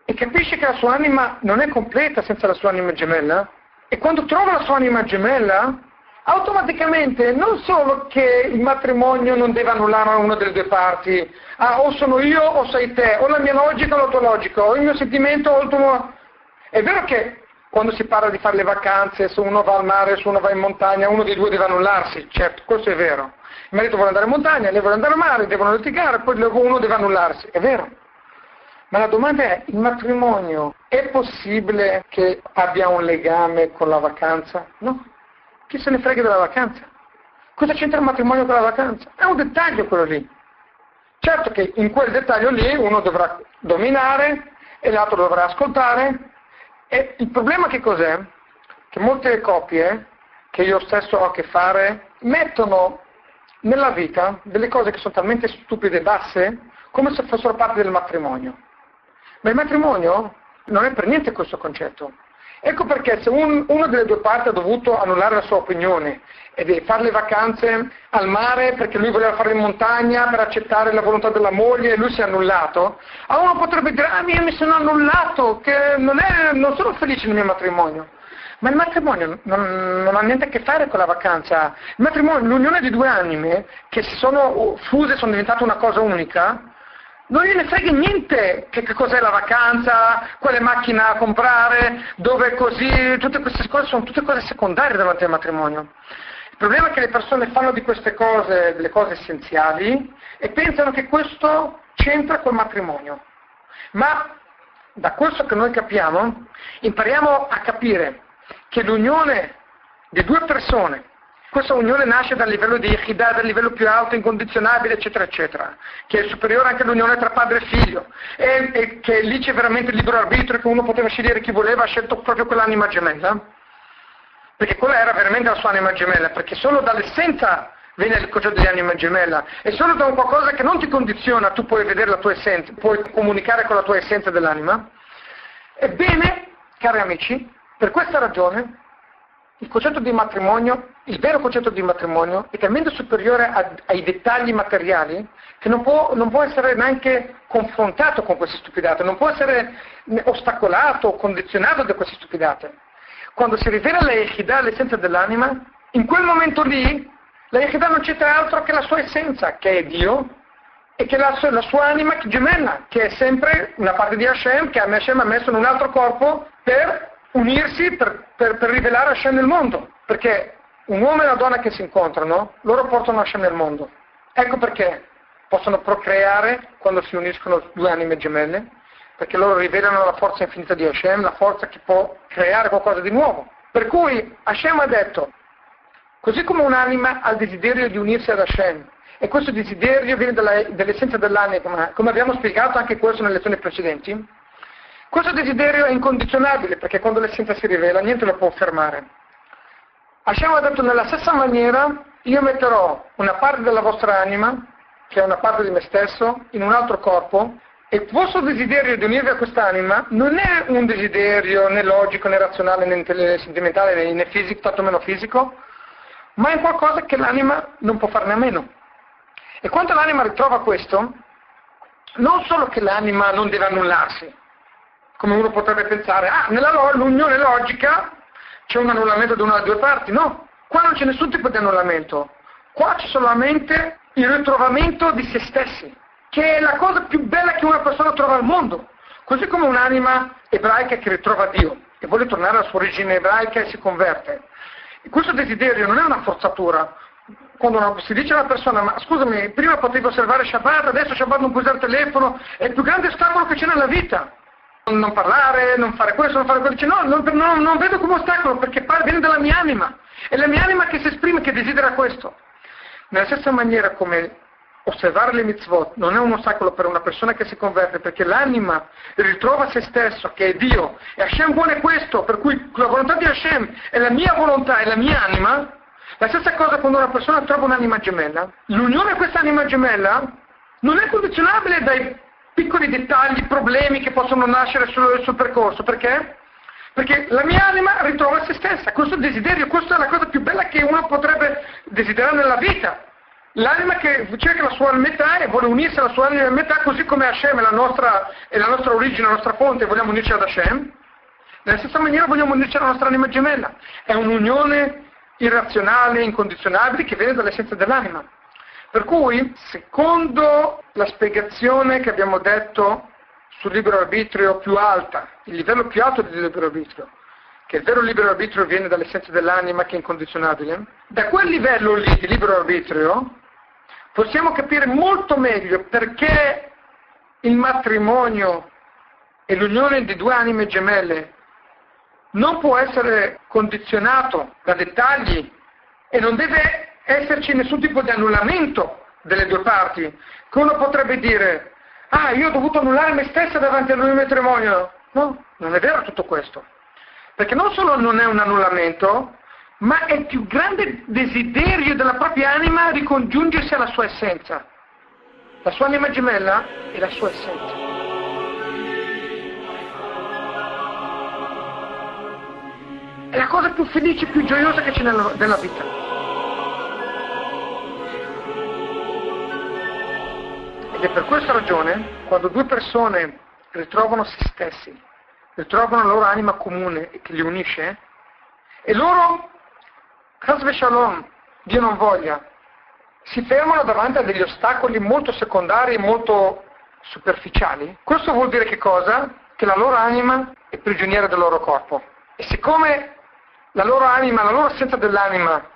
e capisce che la sua anima non è completa senza la sua anima gemella, e quando trova la sua anima gemella, automaticamente non solo che il matrimonio non deve annullare una delle due parti, ah, o sono io o sei te, o la mia logica o la tua logica, o il mio sentimento o il tuo... È vero che quando si parla di fare le vacanze, se uno va al mare, se uno va in montagna, uno dei due deve annullarsi, certo, questo è vero. Il marito vuole andare in montagna, lei vuole andare al mare, devono litigare, poi uno deve annullarsi, è vero. Ma la domanda è, il matrimonio è possibile che abbia un legame con la vacanza? No. Chi se ne frega della vacanza? Cosa c'entra il matrimonio con la vacanza? È un dettaglio quello lì. Certo che in quel dettaglio lì uno dovrà dominare e l'altro dovrà ascoltare. E il problema che cos'è? Che molte coppie, che io stesso ho a che fare, mettono nella vita delle cose che sono talmente stupide e basse come se fossero parte del matrimonio. Ma il matrimonio non è per niente questo concetto. Ecco perché se un, una delle due parti ha dovuto annullare la sua opinione e fare le vacanze al mare perché lui voleva fare in montagna per accettare la volontà della moglie e lui si è annullato, a uno potrebbe dire, ah io mi sono annullato, che non, è, non sono felice nel mio matrimonio. Ma il matrimonio non, non, ha niente a che fare con la vacanza. Il matrimonio, l'unione di due anime che si sono fuse, sono diventate una cosa unica, non gliene frega niente che, che cos'è la vacanza, quale macchina comprare, dove così, tutte queste cose sono tutte cose secondarie davanti al matrimonio. Il problema è che le persone fanno di queste cose delle cose essenziali e pensano che questo c'entra col matrimonio. Ma da questo che noi capiamo, impariamo a capire che l'unione di due persone questa unione nasce dal livello di Yechidah, dal livello più alto, incondizionabile, eccetera, eccetera, che è superiore anche all'unione tra padre e figlio, e, e che lì c'è veramente il libero arbitrio, che uno poteva scegliere chi voleva, ha scelto proprio quell'anima gemella, perché quella era veramente la sua anima gemella, perché solo dall'essenza viene il concetto di anima gemella, e solo da un qualcosa che non ti condiziona tu puoi vedere la tua essenza, puoi comunicare con la tua essenza dell'anima. Ebbene, cari amici, per questa ragione il concetto di matrimonio, il vero concetto di matrimonio è talmente superiore a, ai dettagli materiali che non può, non può, essere neanche confrontato con queste stupidate, non può essere ostacolato o condizionato da queste stupidate. Quando si rivela la Echidà, l'essenza dell'anima, in quel momento lì la Echidà non c'entra altro che la sua essenza, che è Dio, e che la, la sua anima gemella, che è sempre una parte di Hashem, che Hashem ha messo in un altro corpo per unirsi per, per, per rivelare Hashem nel mondo, perché un uomo e una donna che si incontrano, loro portano Hashem nel mondo. Ecco perché possono procreare quando si uniscono due anime gemelle, perché loro rivelano la forza infinita di Hashem, la forza che può creare qualcosa di nuovo. Per cui Hashem ha detto, così come un'anima ha il desiderio di unirsi ad Hashem, e questo desiderio viene dalla, dall'essenza dell'anima, come abbiamo spiegato anche questo nelle lezioni precedenti, questo desiderio è incondizionabile perché quando l'essenza si rivela niente lo può fermare. Hashem ha detto nella stessa maniera, io metterò una parte della vostra anima, che è una parte di me stesso, in un altro corpo, e vostro desiderio di unirvi a quest'anima non è un desiderio né logico, né razionale, né sentimentale, né fisico, tanto meno fisico, ma è qualcosa che l'anima non può farne a meno. E quando l'anima ritrova questo, non solo che l'anima non deve annullarsi, come uno potrebbe pensare, ah, nell'unione logica c'è un annullamento di una delle due parti, no, qua non c'è nessun tipo di annullamento, qua c'è solamente il ritrovamento di se stessi, che è la cosa più bella che una persona trova al mondo, così come un'anima ebraica che ritrova Dio e vuole tornare alla sua origine ebraica e si converte. Questo desiderio non è una forzatura. Quando si dice a una persona, ma scusami, prima potevi osservare Shabbat, adesso Shabbat non puoi usare il telefono, è il più grande ostacolo che c'è nella vita. Non parlare, non fare questo, non fare quello. Dice, no, non, non, non vedo come ostacolo perché viene dalla mia anima. È la mia anima che si esprime, che desidera questo. Nella stessa maniera come osservare le mitzvot non è un ostacolo per una persona che si converte perché l'anima ritrova se stesso che è Dio e Hashem vuole questo per cui la volontà di Hashem è la mia volontà è la mia anima la stessa cosa quando una persona trova un'anima gemella l'unione a questa anima gemella non è condizionabile dai piccoli dettagli, problemi che possono nascere sul, sul percorso perché? Perché la mia anima ritrova se stessa, questo desiderio, questa è la cosa più bella che uno potrebbe desiderare nella vita. L'anima che cerca la sua metà e vuole unirsi alla sua anima metà, così come Hashem è la nostra, è la nostra origine, la nostra fonte, vogliamo unirci ad Hashem, nella stessa maniera vogliamo unirci alla nostra anima gemella. È un'unione irrazionale, incondizionabile, che viene dall'essenza dell'anima. Per cui, secondo la spiegazione che abbiamo detto sul libero arbitrio più alta, il livello più alto del libero arbitrio, che il vero libero arbitrio viene dall'essenza dell'anima che è incondizionabile, da quel livello lì di libero arbitrio possiamo capire molto meglio perché il matrimonio e l'unione di due anime gemelle non può essere condizionato da dettagli e non deve esserci nessun tipo di annullamento delle due parti, che uno potrebbe dire, ah, io ho dovuto annullare me stessa davanti al mio matrimonio. No, non è vero tutto questo. Perché non solo non è un annullamento, ma è il più grande desiderio della propria anima ricongiungersi alla sua essenza. La sua anima gemella è la sua essenza. È la cosa più felice, più gioiosa che c'è nella, nella vita. Ed è per questa ragione, quando due persone ritrovano se stessi, ritrovano la loro anima comune che li unisce, e loro Chasve Shalom, Dio non voglia, si fermano davanti a degli ostacoli molto secondari e molto superficiali. Questo vuol dire che cosa? Che la loro anima è prigioniera del loro corpo. E siccome la loro anima, la loro assenza dell'anima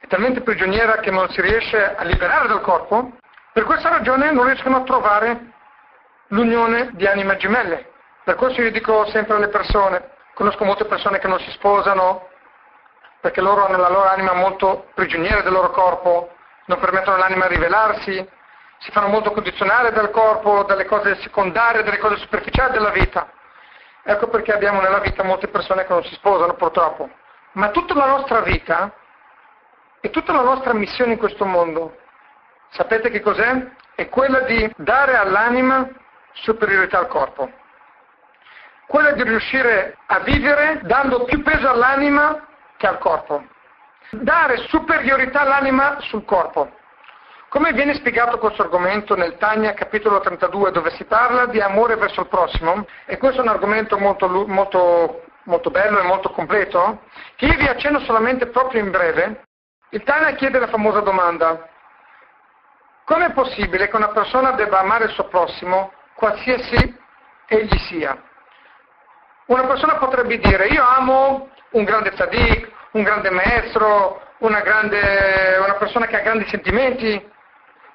è talmente prigioniera che non si riesce a liberare dal corpo, per questa ragione non riescono a trovare l'unione di anime gemelle. Per questo io dico sempre alle persone, conosco molte persone che non si sposano perché loro hanno la loro anima molto prigioniera del loro corpo, non permettono all'anima di rivelarsi, si fanno molto condizionare dal corpo, dalle cose secondarie, dalle cose superficiali della vita. Ecco perché abbiamo nella vita molte persone che non si sposano purtroppo. Ma tutta la nostra vita e tutta la nostra missione in questo mondo, sapete che cos'è? È quella di dare all'anima superiorità al corpo. Quella di riuscire a vivere dando più peso all'anima che al corpo. Dare superiorità all'anima sul corpo. Come viene spiegato questo argomento nel Tania capitolo 32 dove si parla di amore verso il prossimo, e questo è un argomento molto, molto, molto bello e molto completo, che io vi accenno solamente proprio in breve, il Tania chiede la famosa domanda, come è possibile che una persona debba amare il suo prossimo qualsiasi egli sia? Una persona potrebbe dire io amo un grande tzaddik, un grande maestro, una, grande, una persona che ha grandi sentimenti,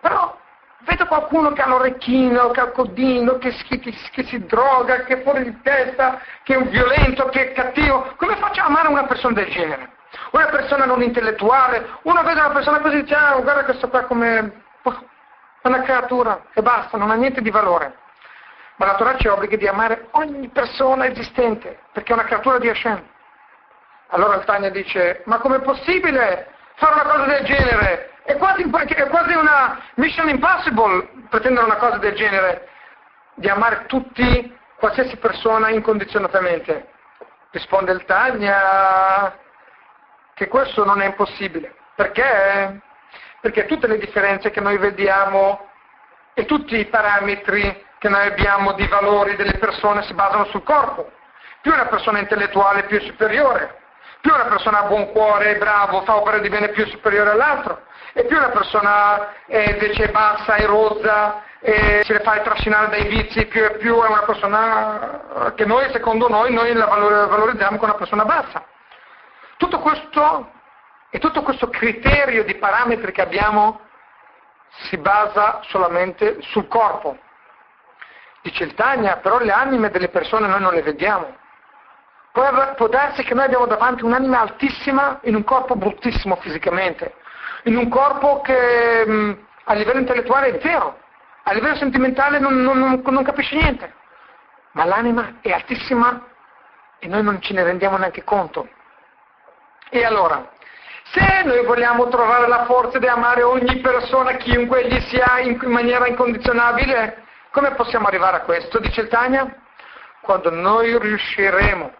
però vedo qualcuno che ha l'orecchino, che ha il codino, che, che, che, si droga, che è fuori di testa, che è un violento, che è cattivo. Come faccio a amare una persona del genere? Una persona non intellettuale, uno vede una persona così e dice, ah, guarda questo qua come una creatura e basta, non ha niente di valore. Ma la Torah ci obbliga di amare ogni persona esistente, perché è una creatura di Hashem. Allora il Tania dice, ma com'è possibile fare una cosa del genere? È quasi, è quasi una mission impossible pretendere una cosa del genere, di amare tutti, qualsiasi persona incondizionatamente. Risponde il Tania che questo non è impossibile. Perché? Perché tutte le differenze che noi vediamo e tutti i parametri che noi abbiamo di valori delle persone si basano sul corpo. Più una persona intellettuale più superiore, più una persona ha buon cuore, è bravo, fa opere di bene più superiore all'altro, e più una persona è invece bassa, è rozza, e si le fa trascinare dai vizi, più e più è una persona che noi, secondo noi, noi la valorizziamo come una persona bassa. Tutto questo e tutto questo criterio di parametri che abbiamo si basa solamente sul corpo. Dice il Tania, però le anime delle persone noi non le vediamo. Può, può darsi che noi abbiamo davanti un'anima altissima in un corpo bruttissimo fisicamente, in un corpo che mh, a livello intellettuale è vero, a livello sentimentale non, non, non capisce niente, ma l'anima è altissima e noi non ce ne rendiamo neanche conto. E allora, se noi vogliamo trovare la forza di amare ogni persona, chiunque gli sia in maniera incondizionabile, come possiamo arrivare a questo? Dice Tania? Quando noi riusciremo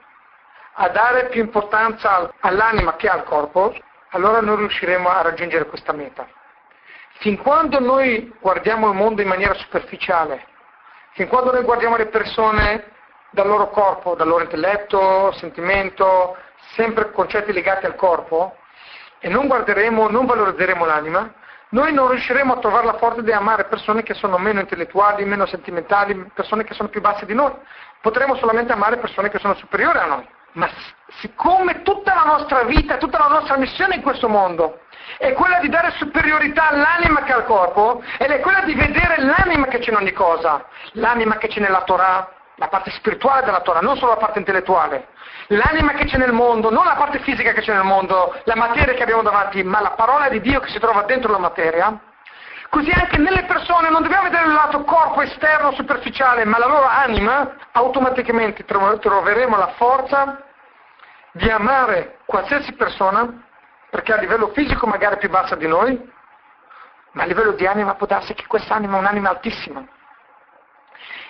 a dare più importanza all'anima che al corpo, allora noi riusciremo a raggiungere questa meta. Fin quando noi guardiamo il mondo in maniera superficiale, fin quando noi guardiamo le persone dal loro corpo, dal loro intelletto, sentimento, sempre concetti legati al corpo, e non guarderemo, non valorizzeremo l'anima, noi non riusciremo a trovare la forza di amare persone che sono meno intellettuali, meno sentimentali, persone che sono più basse di noi. Potremo solamente amare persone che sono superiori a noi. Ma siccome tutta la nostra vita, tutta la nostra missione in questo mondo è quella di dare superiorità all'anima che al corpo, ed è quella di vedere l'anima che c'è in ogni cosa, l'anima che c'è nella Torah, la parte spirituale della Torah, non solo la parte intellettuale, l'anima che c'è nel mondo, non la parte fisica che c'è nel mondo, la materia che abbiamo davanti, ma la parola di Dio che si trova dentro la materia, così anche nelle persone non dobbiamo vedere il lato corpo esterno superficiale, ma la loro anima, automaticamente troveremo la forza di amare qualsiasi persona, perché a livello fisico magari è più bassa di noi, ma a livello di anima può darsi che quest'anima è un'anima altissima.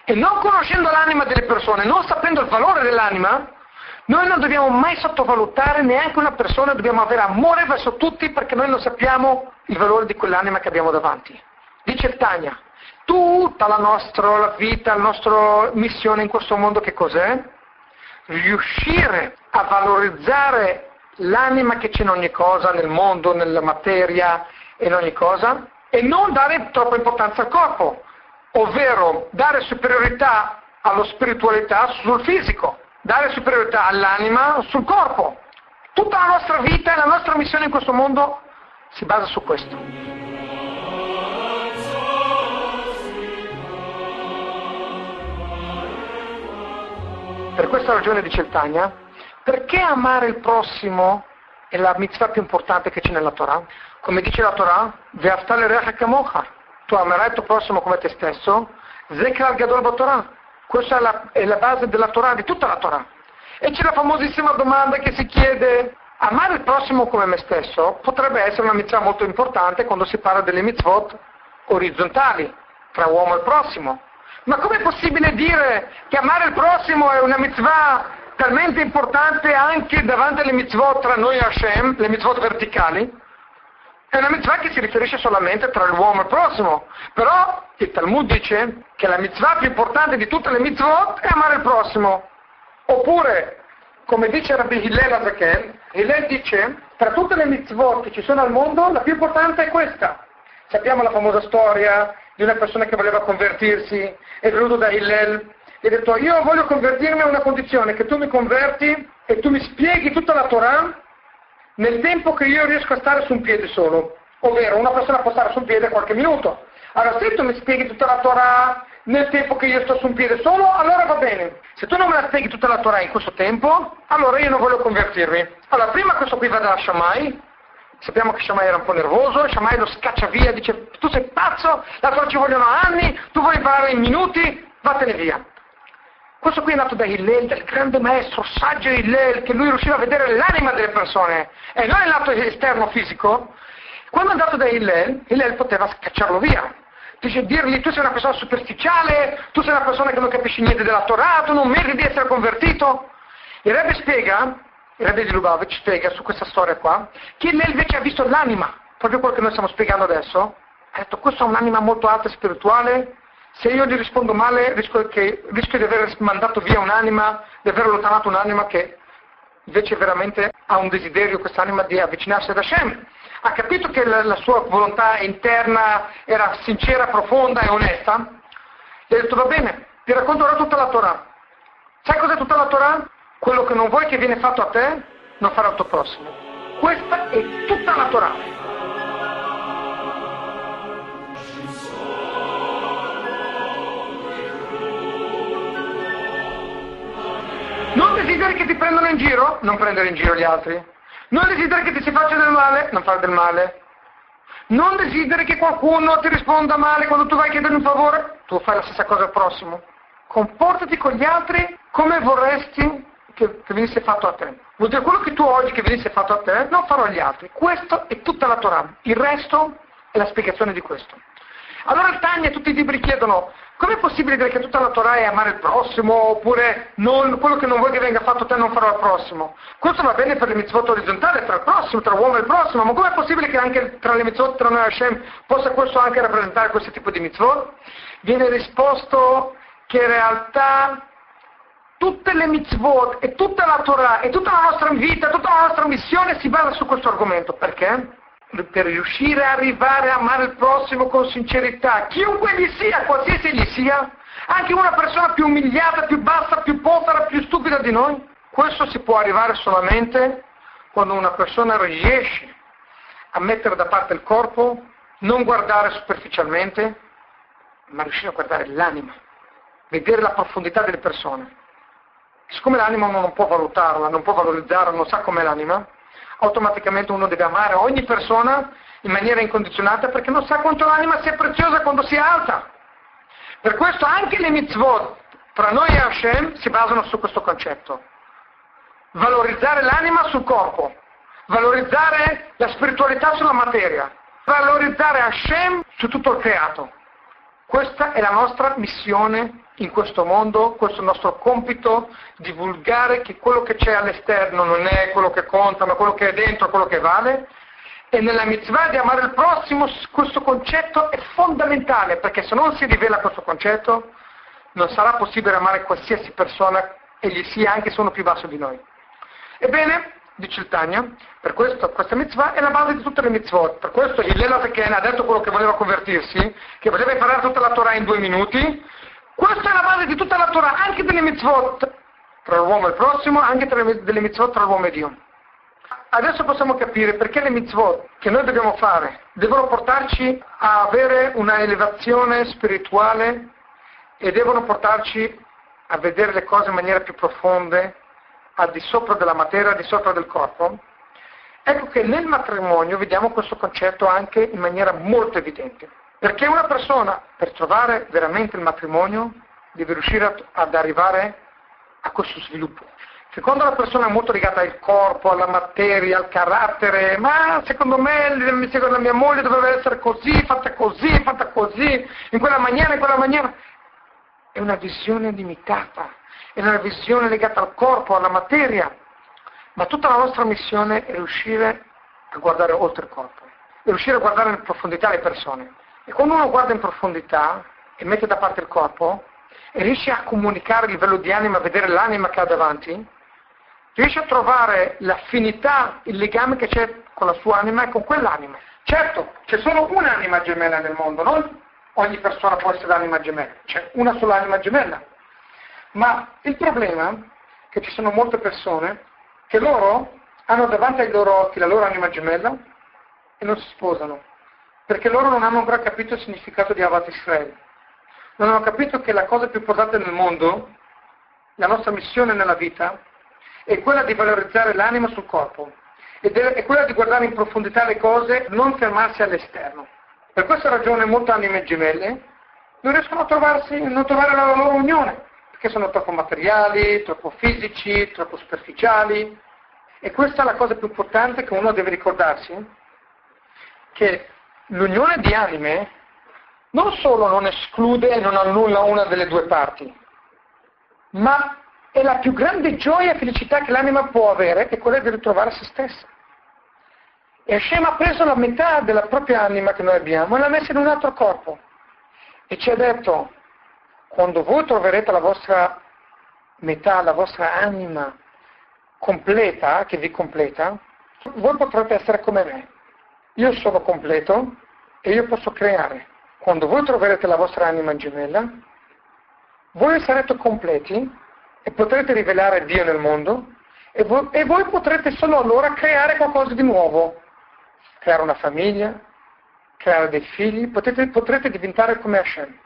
E non conoscendo l'anima delle persone, non sapendo il valore dell'anima, noi non dobbiamo mai sottovalutare neanche una persona, dobbiamo avere amore verso tutti perché noi non sappiamo il valore di quell'anima che abbiamo davanti. Dice Tania, tutta la nostra vita, la nostra missione in questo mondo che cos'è? Riuscire a valorizzare l'anima che c'è in ogni cosa, nel mondo, nella materia in ogni cosa, e non dare troppa importanza al corpo, ovvero dare superiorità alla spiritualità sul fisico, dare superiorità all'anima sul corpo. Tutta la nostra vita e la nostra missione in questo mondo si basa su questo. Per questa ragione dice il Tania, perché amare il prossimo è la mitzvah più importante che c'è nella Torah? Come dice la Torah, Ve'aftale recha kamocha, tu amerai il tuo prossimo come te stesso, Zekra Gadol Torah. Questa è la, è la, base della Torah, di tutta la Torah. E c'è la famosissima domanda che si chiede, amare il prossimo come me stesso potrebbe essere una mitzvah molto importante quando si parla delle mitzvot orizzontali, tra uomo e prossimo. Ma com'è possibile dire che amare il prossimo è una mitzvah talmente importante anche davanti alle mitzvot tra noi e Hashem, le mitzvot verticali? È una mitzvah che si riferisce solamente tra l'uomo e il prossimo. Però il Talmud dice che la mitzvah più importante di tutte le mitzvot è amare il prossimo. Oppure, come dice Rabbi Hillel Azaken, Hillel dice, tra tutte le mitzvot che ci sono al mondo, la più importante è questa. Sappiamo la famosa storia di una persona che voleva convertirsi, è venuto da Hillel e ha detto io voglio convertirmi a una condizione, che tu mi converti e tu mi spieghi tutta la Torah nel tempo che io riesco a stare su un piede solo, ovvero una persona può stare su un piede qualche minuto. Allora se tu mi spieghi tutta la Torah nel tempo che io sto su un piede solo, allora va bene. Se tu non me la spieghi tutta la Torah in questo tempo, allora io non voglio convertirmi. Allora prima questo qui va da Shammai, sappiamo che Shammai era un po' nervoso, Shammai lo scaccia via, dice tu sei pazzo, la Torah ci vogliono anni, tu vuoi imparare in minuti, vattene via. Questo qui è nato da Hillel, del grande maestro, saggio Hillel, che lui riusciva a vedere l'anima delle persone e non il lato esterno fisico. Quando è andato da Hillel, Hillel poteva scacciarlo via. Dice, dirgli tu sei una persona superficiale, tu sei una persona che non capisci niente della Torah, tu non meriti di essere convertito. Il Rebbe spiega, il Rebbe di Lubavitch spiega su questa storia qua, che Hillel invece ha visto l'anima, proprio quello che noi stiamo spiegando adesso. Ha detto, questa è un'anima molto alta e spirituale, se io gli rispondo male rischio, che, rischio di aver mandato via un'anima, di aver allontanato un'anima che invece veramente ha un desiderio quest'anima di avvicinarsi ad Hashem. Ha capito che la, la sua volontà interna era sincera, profonda e onesta. E ha detto va bene, ti racconterò tutta la Torah. Sai cos'è tutta la Torah? Quello che non vuoi che viene fatto a te, non farà al tuo prossimo. Questa è tutta la Torah. Desideri che ti prendano in giro? Non prendere in giro gli altri. Non desideri che ti si faccia del male? Non fare del male. Non desideri che qualcuno ti risponda male quando tu vai a chiedere un favore? Tu fai la stessa cosa al prossimo. Comportati con gli altri come vorresti che, che venisse fatto a te. Vuol dire quello che tu oggi che venisse fatto a te, non farò agli altri. Questo è tutta la Torah. Il resto è la spiegazione di questo. Allora il Tania e tutti i libri chiedono Com'è possibile dire che tutta la Torah è amare il prossimo, oppure non, quello che non vuoi che venga fatto te non farò al prossimo? Questo va bene per le mitzvot orizzontali, tra il prossimo, tra l'uomo e il prossimo, ma com'è possibile che anche tra le mitzvot, tra noi e Hashem, possa questo anche rappresentare questo tipo di mitzvot? Viene risposto che in realtà tutte le mitzvot e tutta la Torah e tutta la nostra vita, tutta la nostra missione si basa su questo argomento. Perché? Per riuscire a arrivare a amare il prossimo con sincerità, chiunque gli sia, qualsiasi gli sia, anche una persona più umiliata, più bassa, più povera, più stupida di noi, questo si può arrivare solamente quando una persona riesce a mettere da parte il corpo, non guardare superficialmente, ma riuscire a guardare l'anima, vedere la profondità delle persone. Siccome l'anima uno non può valutarla, non può valorizzarla, non sa com'è l'anima, automaticamente uno deve amare ogni persona in maniera incondizionata perché non sa quanto l'anima sia preziosa quando si alza. Per questo anche le mitzvot tra noi e Hashem si basano su questo concetto. Valorizzare l'anima sul corpo, valorizzare la spiritualità sulla materia, valorizzare Hashem su tutto il creato. Questa è la nostra missione in questo mondo, questo è il nostro compito, divulgare che quello che c'è all'esterno non è quello che conta, ma quello che è dentro, quello che vale. E nella mitzvah di amare il prossimo questo concetto è fondamentale, perché se non si rivela questo concetto non sarà possibile amare qualsiasi persona, egli sia anche se uno più basso di noi. Ebbene, dice il Tanya, per questo questa mitzvah è la base di tutte le mitzvot. Per questo il Lela Teken ha detto quello che voleva convertirsi, che voleva imparare tutta la Torah in due minuti, questa è la base di tutta la Torah, anche delle mitzvot tra l'uomo e il prossimo, anche le, delle mitzvot tra l'uomo e Dio. Adesso possiamo capire perché le mitzvot che noi dobbiamo fare devono portarci a avere una elevazione spirituale e devono portarci a vedere le cose in maniera più profonde, al di sopra della materia, al di sopra del corpo. Ecco che nel matrimonio vediamo questo concetto anche in maniera molto evidente. Perché una persona, per trovare veramente il matrimonio, deve riuscire ad arrivare a questo sviluppo. Secondo la persona è molto legata al corpo, alla materia, al carattere, ma secondo me, secondo la mia moglie dovrebbe essere così, fatta così, fatta così, in quella maniera, in quella maniera. È una visione limitata, è una visione legata al corpo, alla materia, ma tutta la nostra missione è riuscire a guardare oltre il corpo, è riuscire a guardare in profondità le persone. E quando uno guarda in profondità e mette da parte il corpo e riesce a comunicare a livello di anima, a vedere l'anima che ha davanti, riesce a trovare l'affinità, il legame che c'è con la sua anima e con quell'anima. Certo, c'è solo un'anima gemella nel mondo, non ogni persona può essere l'anima gemella, c'è una sola anima gemella. Ma il problema è che ci sono molte persone che loro hanno davanti ai loro occhi la loro anima gemella e non si sposano perché loro non hanno ancora capito il significato di Avat Israele. Non hanno capito che la cosa più importante nel mondo, la nostra missione nella vita, è quella di valorizzare l'anima sul corpo, ed è quella di guardare in profondità le cose, non fermarsi all'esterno. Per questa ragione molte anime gemelle non riescono a, trovarsi, a trovare la loro unione, perché sono troppo materiali, troppo fisici, troppo superficiali. E questa è la cosa più importante che uno deve ricordarsi, che l'unione di anime non solo non esclude e non annulla una delle due parti, ma è la più grande gioia e felicità che l'anima può avere, è quella di ritrovare se stessa. E Hashem ha preso la metà della propria anima che noi abbiamo e l'ha messa in un altro corpo. E ci ha detto, quando voi troverete la vostra metà, la vostra anima completa, che vi completa, voi potrete essere come me. Io sono completo e io posso creare. Quando voi troverete la vostra anima gemella, voi sarete completi e potrete rivelare Dio nel mondo e voi, e voi potrete solo allora creare qualcosa di nuovo, creare una famiglia, creare dei figli, potete, potrete diventare come Hashem.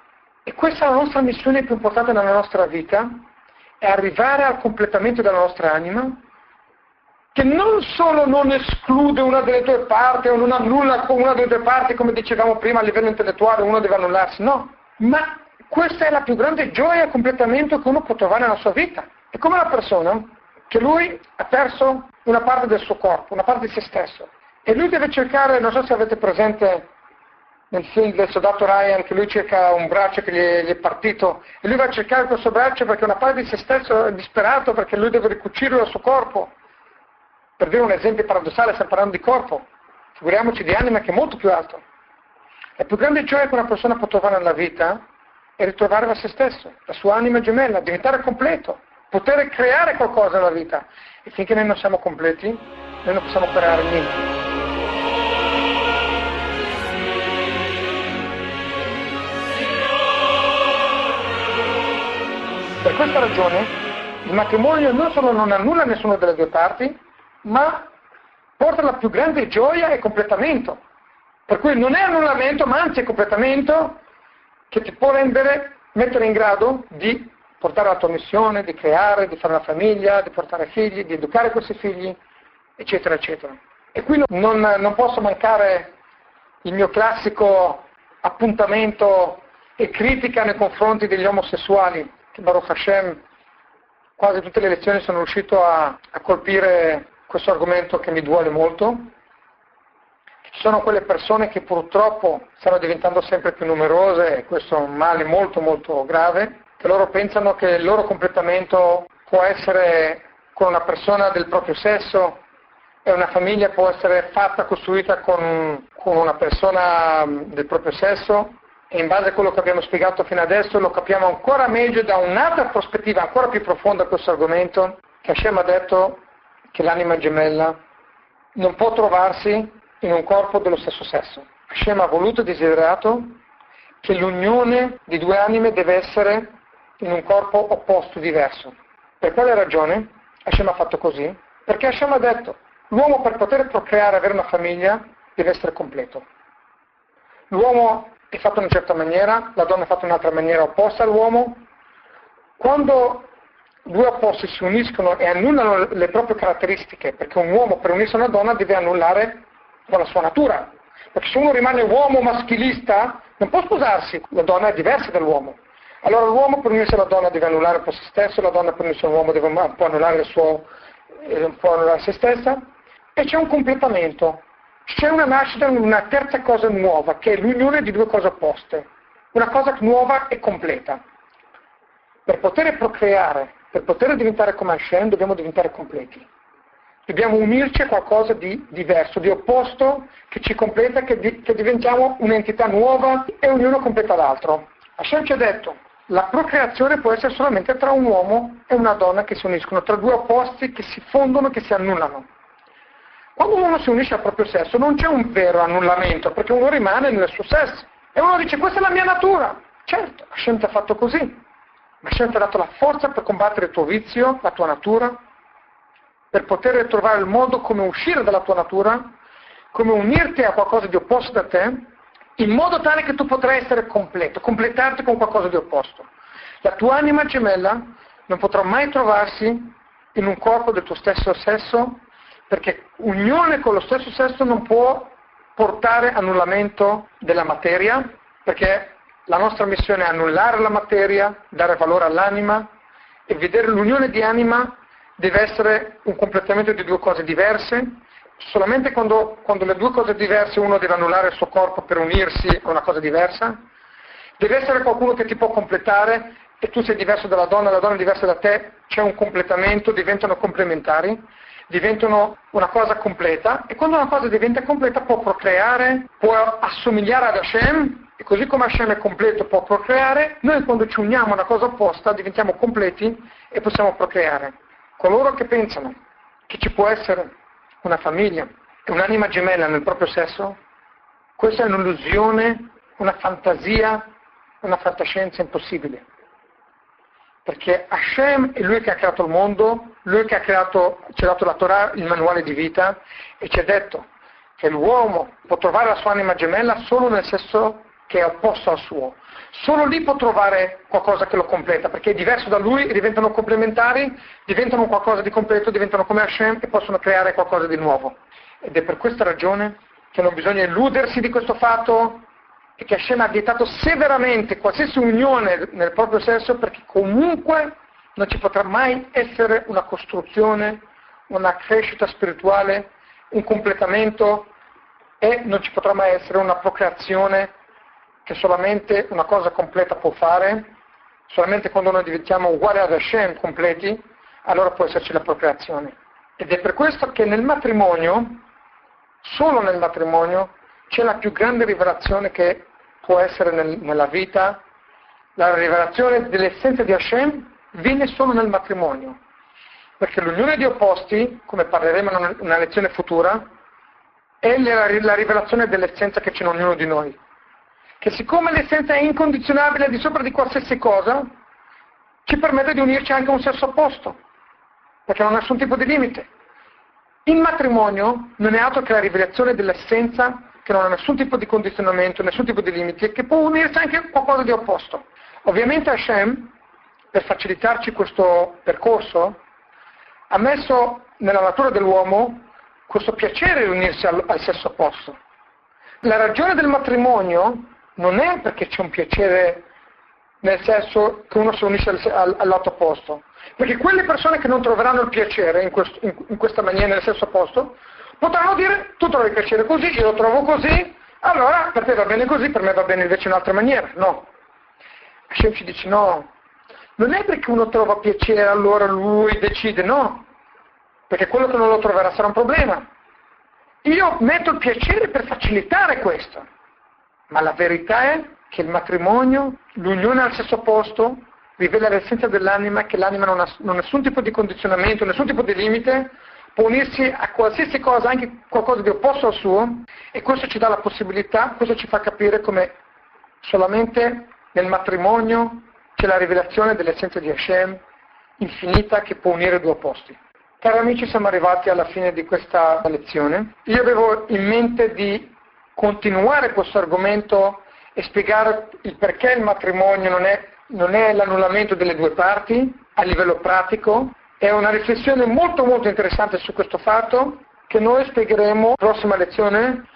E questa è la nostra missione più importante nella nostra vita, è arrivare al completamento della nostra anima, che non solo non esclude una delle due parti o non annulla una delle due parti, come dicevamo prima a livello intellettuale, uno deve annullarsi, no, ma questa è la più grande gioia e completamento che uno può trovare nella sua vita. È come una persona che lui ha perso una parte del suo corpo, una parte di se stesso, e lui deve cercare, non so se avete presente nel film del soldato Ryan che lui cerca un braccio che gli è, gli è, partito e lui va a cercare questo braccio perché una parte di se stesso è disperato perché lui deve ricucirlo al suo corpo. Per dire un esempio paradossale, stiamo parlando di corpo, figuriamoci di anima che è molto più alto. La più grande gioia che una persona può trovare nella vita è ritrovare se stesso, la sua anima gemella, diventare completo, poter creare qualcosa nella vita. E finché noi non siamo completi, noi non possiamo creare niente. Per questa ragione il matrimonio non solo non annulla nessuna delle due parti, ma porta la più grande gioia e completamento. Per cui non è annullamento, ma anzi è completamento che ti può rendere, mettere in grado di portare la tua missione, di creare, di fare una famiglia, di portare figli, di educare questi figli, eccetera, eccetera. E qui non, non posso mancare il mio classico appuntamento e critica nei confronti degli omosessuali, che Baruch Hashem quasi tutte le lezioni sono riuscito a, a colpire questo argomento che mi duole molto. Ci sono quelle persone che purtroppo stanno diventando sempre più numerose e questo è un male molto molto grave, che loro pensano che il loro completamento può essere con una persona del proprio sesso e una famiglia può essere fatta, costruita con, con una persona del proprio sesso e in base a quello che abbiamo spiegato fino adesso lo capiamo ancora meglio da un'altra prospettiva ancora più profonda questo argomento, che Hashem ha detto che l'anima gemella non può trovarsi in un corpo dello stesso sesso. Hashem ha voluto e desiderato che l'unione di due anime deve essere in un corpo opposto, diverso. Per quale ragione Hashem ha fatto così? Perché Hashem ha detto l'uomo per poter procreare avere una famiglia deve essere completo. L'uomo è fatto in una certa maniera, la donna è fatta in un'altra maniera opposta all'uomo. Quando due opposti si uniscono e annullano le proprie caratteristiche, perché un uomo per unirsi a una donna deve annullare la sua natura, perché se uno rimane uomo maschilista non può sposarsi, la donna è diversa dall'uomo. Allora l'uomo per unirsi alla donna deve annullare un po' se stesso, la donna per unirsi all'uomo deve un po' annullare, suo, eh, un po annullare se stessa, e c'è un completamento. C'è una nascita, una terza cosa nuova, che è l'unione di due cose opposte, una cosa nuova e completa. Per poter procreare, per poter diventare come Hashem, dobbiamo diventare completi. Dobbiamo unirci a qualcosa di diverso, di opposto, che ci completa, che, di, che diventiamo un'entità nuova e ognuno completa l'altro. Hashem ci ha detto, la procreazione può essere solamente tra un uomo e una donna che si uniscono, tra due opposti che si fondono, che si annullano. Quando uno si unisce al proprio sesso non c'è un vero annullamento, perché uno rimane nel suo sesso. E uno dice, questa è la mia natura. Certo, Hashem ti ha fatto così. Ma Hashem ti ha dato la forza per combattere il tuo vizio, la tua natura, per poter trovare il modo come uscire dalla tua natura, come unirti a qualcosa di opposto da te, in modo tale che tu potrai essere completo, completarti con qualcosa di opposto. La tua anima gemella non potrà mai trovarsi in un corpo del tuo stesso sesso perché unione con lo stesso sesso non può portare annullamento della materia, perché la nostra missione è annullare la materia, dare valore all'anima e vedere l'unione di anima deve essere un completamento di due cose diverse. Solamente quando, quando le due cose diverse uno deve annullare il suo corpo per unirsi a una cosa diversa, deve essere qualcuno che ti può completare e tu sei diverso dalla donna, la donna è diversa da te, c'è un completamento, diventano complementari diventano una cosa completa e quando una cosa diventa completa può procreare, può assomigliare ad Hashem e così come Hashem è completo può procreare, noi quando ci uniamo a una cosa opposta diventiamo completi e possiamo procreare. Coloro che pensano che ci può essere una famiglia e un'anima gemella nel proprio sesso, questa è un'illusione, una fantasia, una fantascienza impossibile. Perché Hashem è lui che ha creato il mondo, lui che ha creato, ci ha dato la Torah, il manuale di vita, e ci ha detto che l'uomo può trovare la sua anima gemella solo nel sesso che è opposto al suo. Solo lì può trovare qualcosa che lo completa, perché è diverso da lui, diventano complementari, diventano qualcosa di completo, diventano come Hashem e possono creare qualcosa di nuovo. Ed è per questa ragione che non bisogna illudersi di questo fatto e che Hashem ha vietato severamente qualsiasi unione nel proprio sesso perché comunque non ci potrà mai essere una costruzione, una crescita spirituale, un completamento e non ci potrà mai essere una procreazione che solamente una cosa completa può fare, solamente quando noi diventiamo uguali ad Hashem completi, allora può esserci la procreazione. Ed è per questo che nel matrimonio, solo nel matrimonio, c'è la più grande rivelazione che può essere nel, nella vita, la rivelazione dell'essenza di Hashem viene solo nel matrimonio, perché l'unione di opposti, come parleremo in una lezione futura, è la, la rivelazione dell'essenza che c'è in ognuno di noi che siccome l'essenza è incondizionabile al di sopra di qualsiasi cosa, ci permette di unirci anche a un sesso opposto, perché non ha nessun tipo di limite. Il matrimonio non è altro che la rivelazione dell'essenza che non ha nessun tipo di condizionamento, nessun tipo di limiti e che può unirsi anche a qualcosa di opposto. Ovviamente Hashem, per facilitarci questo percorso, ha messo nella natura dell'uomo questo piacere di unirsi al, al sesso opposto. La ragione del matrimonio non è perché c'è un piacere nel senso che uno si unisce al, al, lato opposto, perché quelle persone che non troveranno il piacere in, questo, in, in questa maniera, nel senso opposto, potranno dire tu trovi il piacere così, io lo trovo così, allora per te va bene così, per me va bene invece in un'altra maniera. No. Hashem ci dice no, non è perché uno trova piacere allora lui decide, no, perché quello che non lo troverà sarà un problema. Io metto il piacere per facilitare questo. Ma la verità è che il matrimonio, l'unione al sesso opposto, rivela l'essenza dell'anima, che l'anima non ha, non ha nessun tipo di condizionamento, nessun tipo di limite, può unirsi a qualsiasi cosa, anche qualcosa di opposto al suo, e questo ci dà la possibilità, questo ci fa capire come solamente nel matrimonio c'è la rivelazione dell'essenza di Hashem infinita che può unire due opposti. Cari amici, siamo arrivati alla fine di questa lezione. Io avevo in mente di continuare questo argomento e spiegare il perché il matrimonio non è, non è l'annullamento delle due parti a livello pratico. È una riflessione molto molto interessante su questo fatto che noi spiegheremo nella prossima lezione.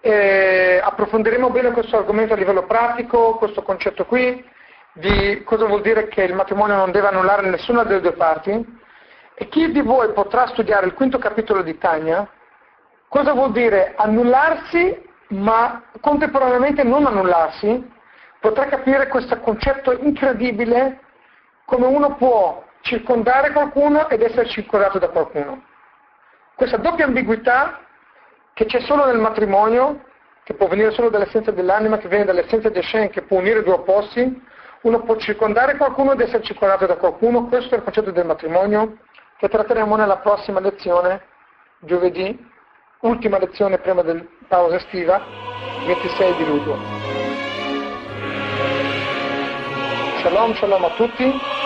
E approfondiremo bene questo argomento a livello pratico, questo concetto qui, di cosa vuol dire che il matrimonio non deve annullare nessuna delle due parti. E chi di voi potrà studiare il quinto capitolo di Tania Cosa vuol dire annullarsi, ma contemporaneamente non annullarsi? Potrà capire questo concetto incredibile come uno può circondare qualcuno ed essere circondato da qualcuno. Questa doppia ambiguità che c'è solo nel matrimonio, che può venire solo dall'essenza dell'anima, che viene dall'essenza di Hashem, che può unire due opposti, uno può circondare qualcuno ed essere circondato da qualcuno, questo è il concetto del matrimonio che tratteremo nella prossima lezione, giovedì ultima lezione prima del pausa estiva, 26 di luglio. Shalom, shalom a tutti.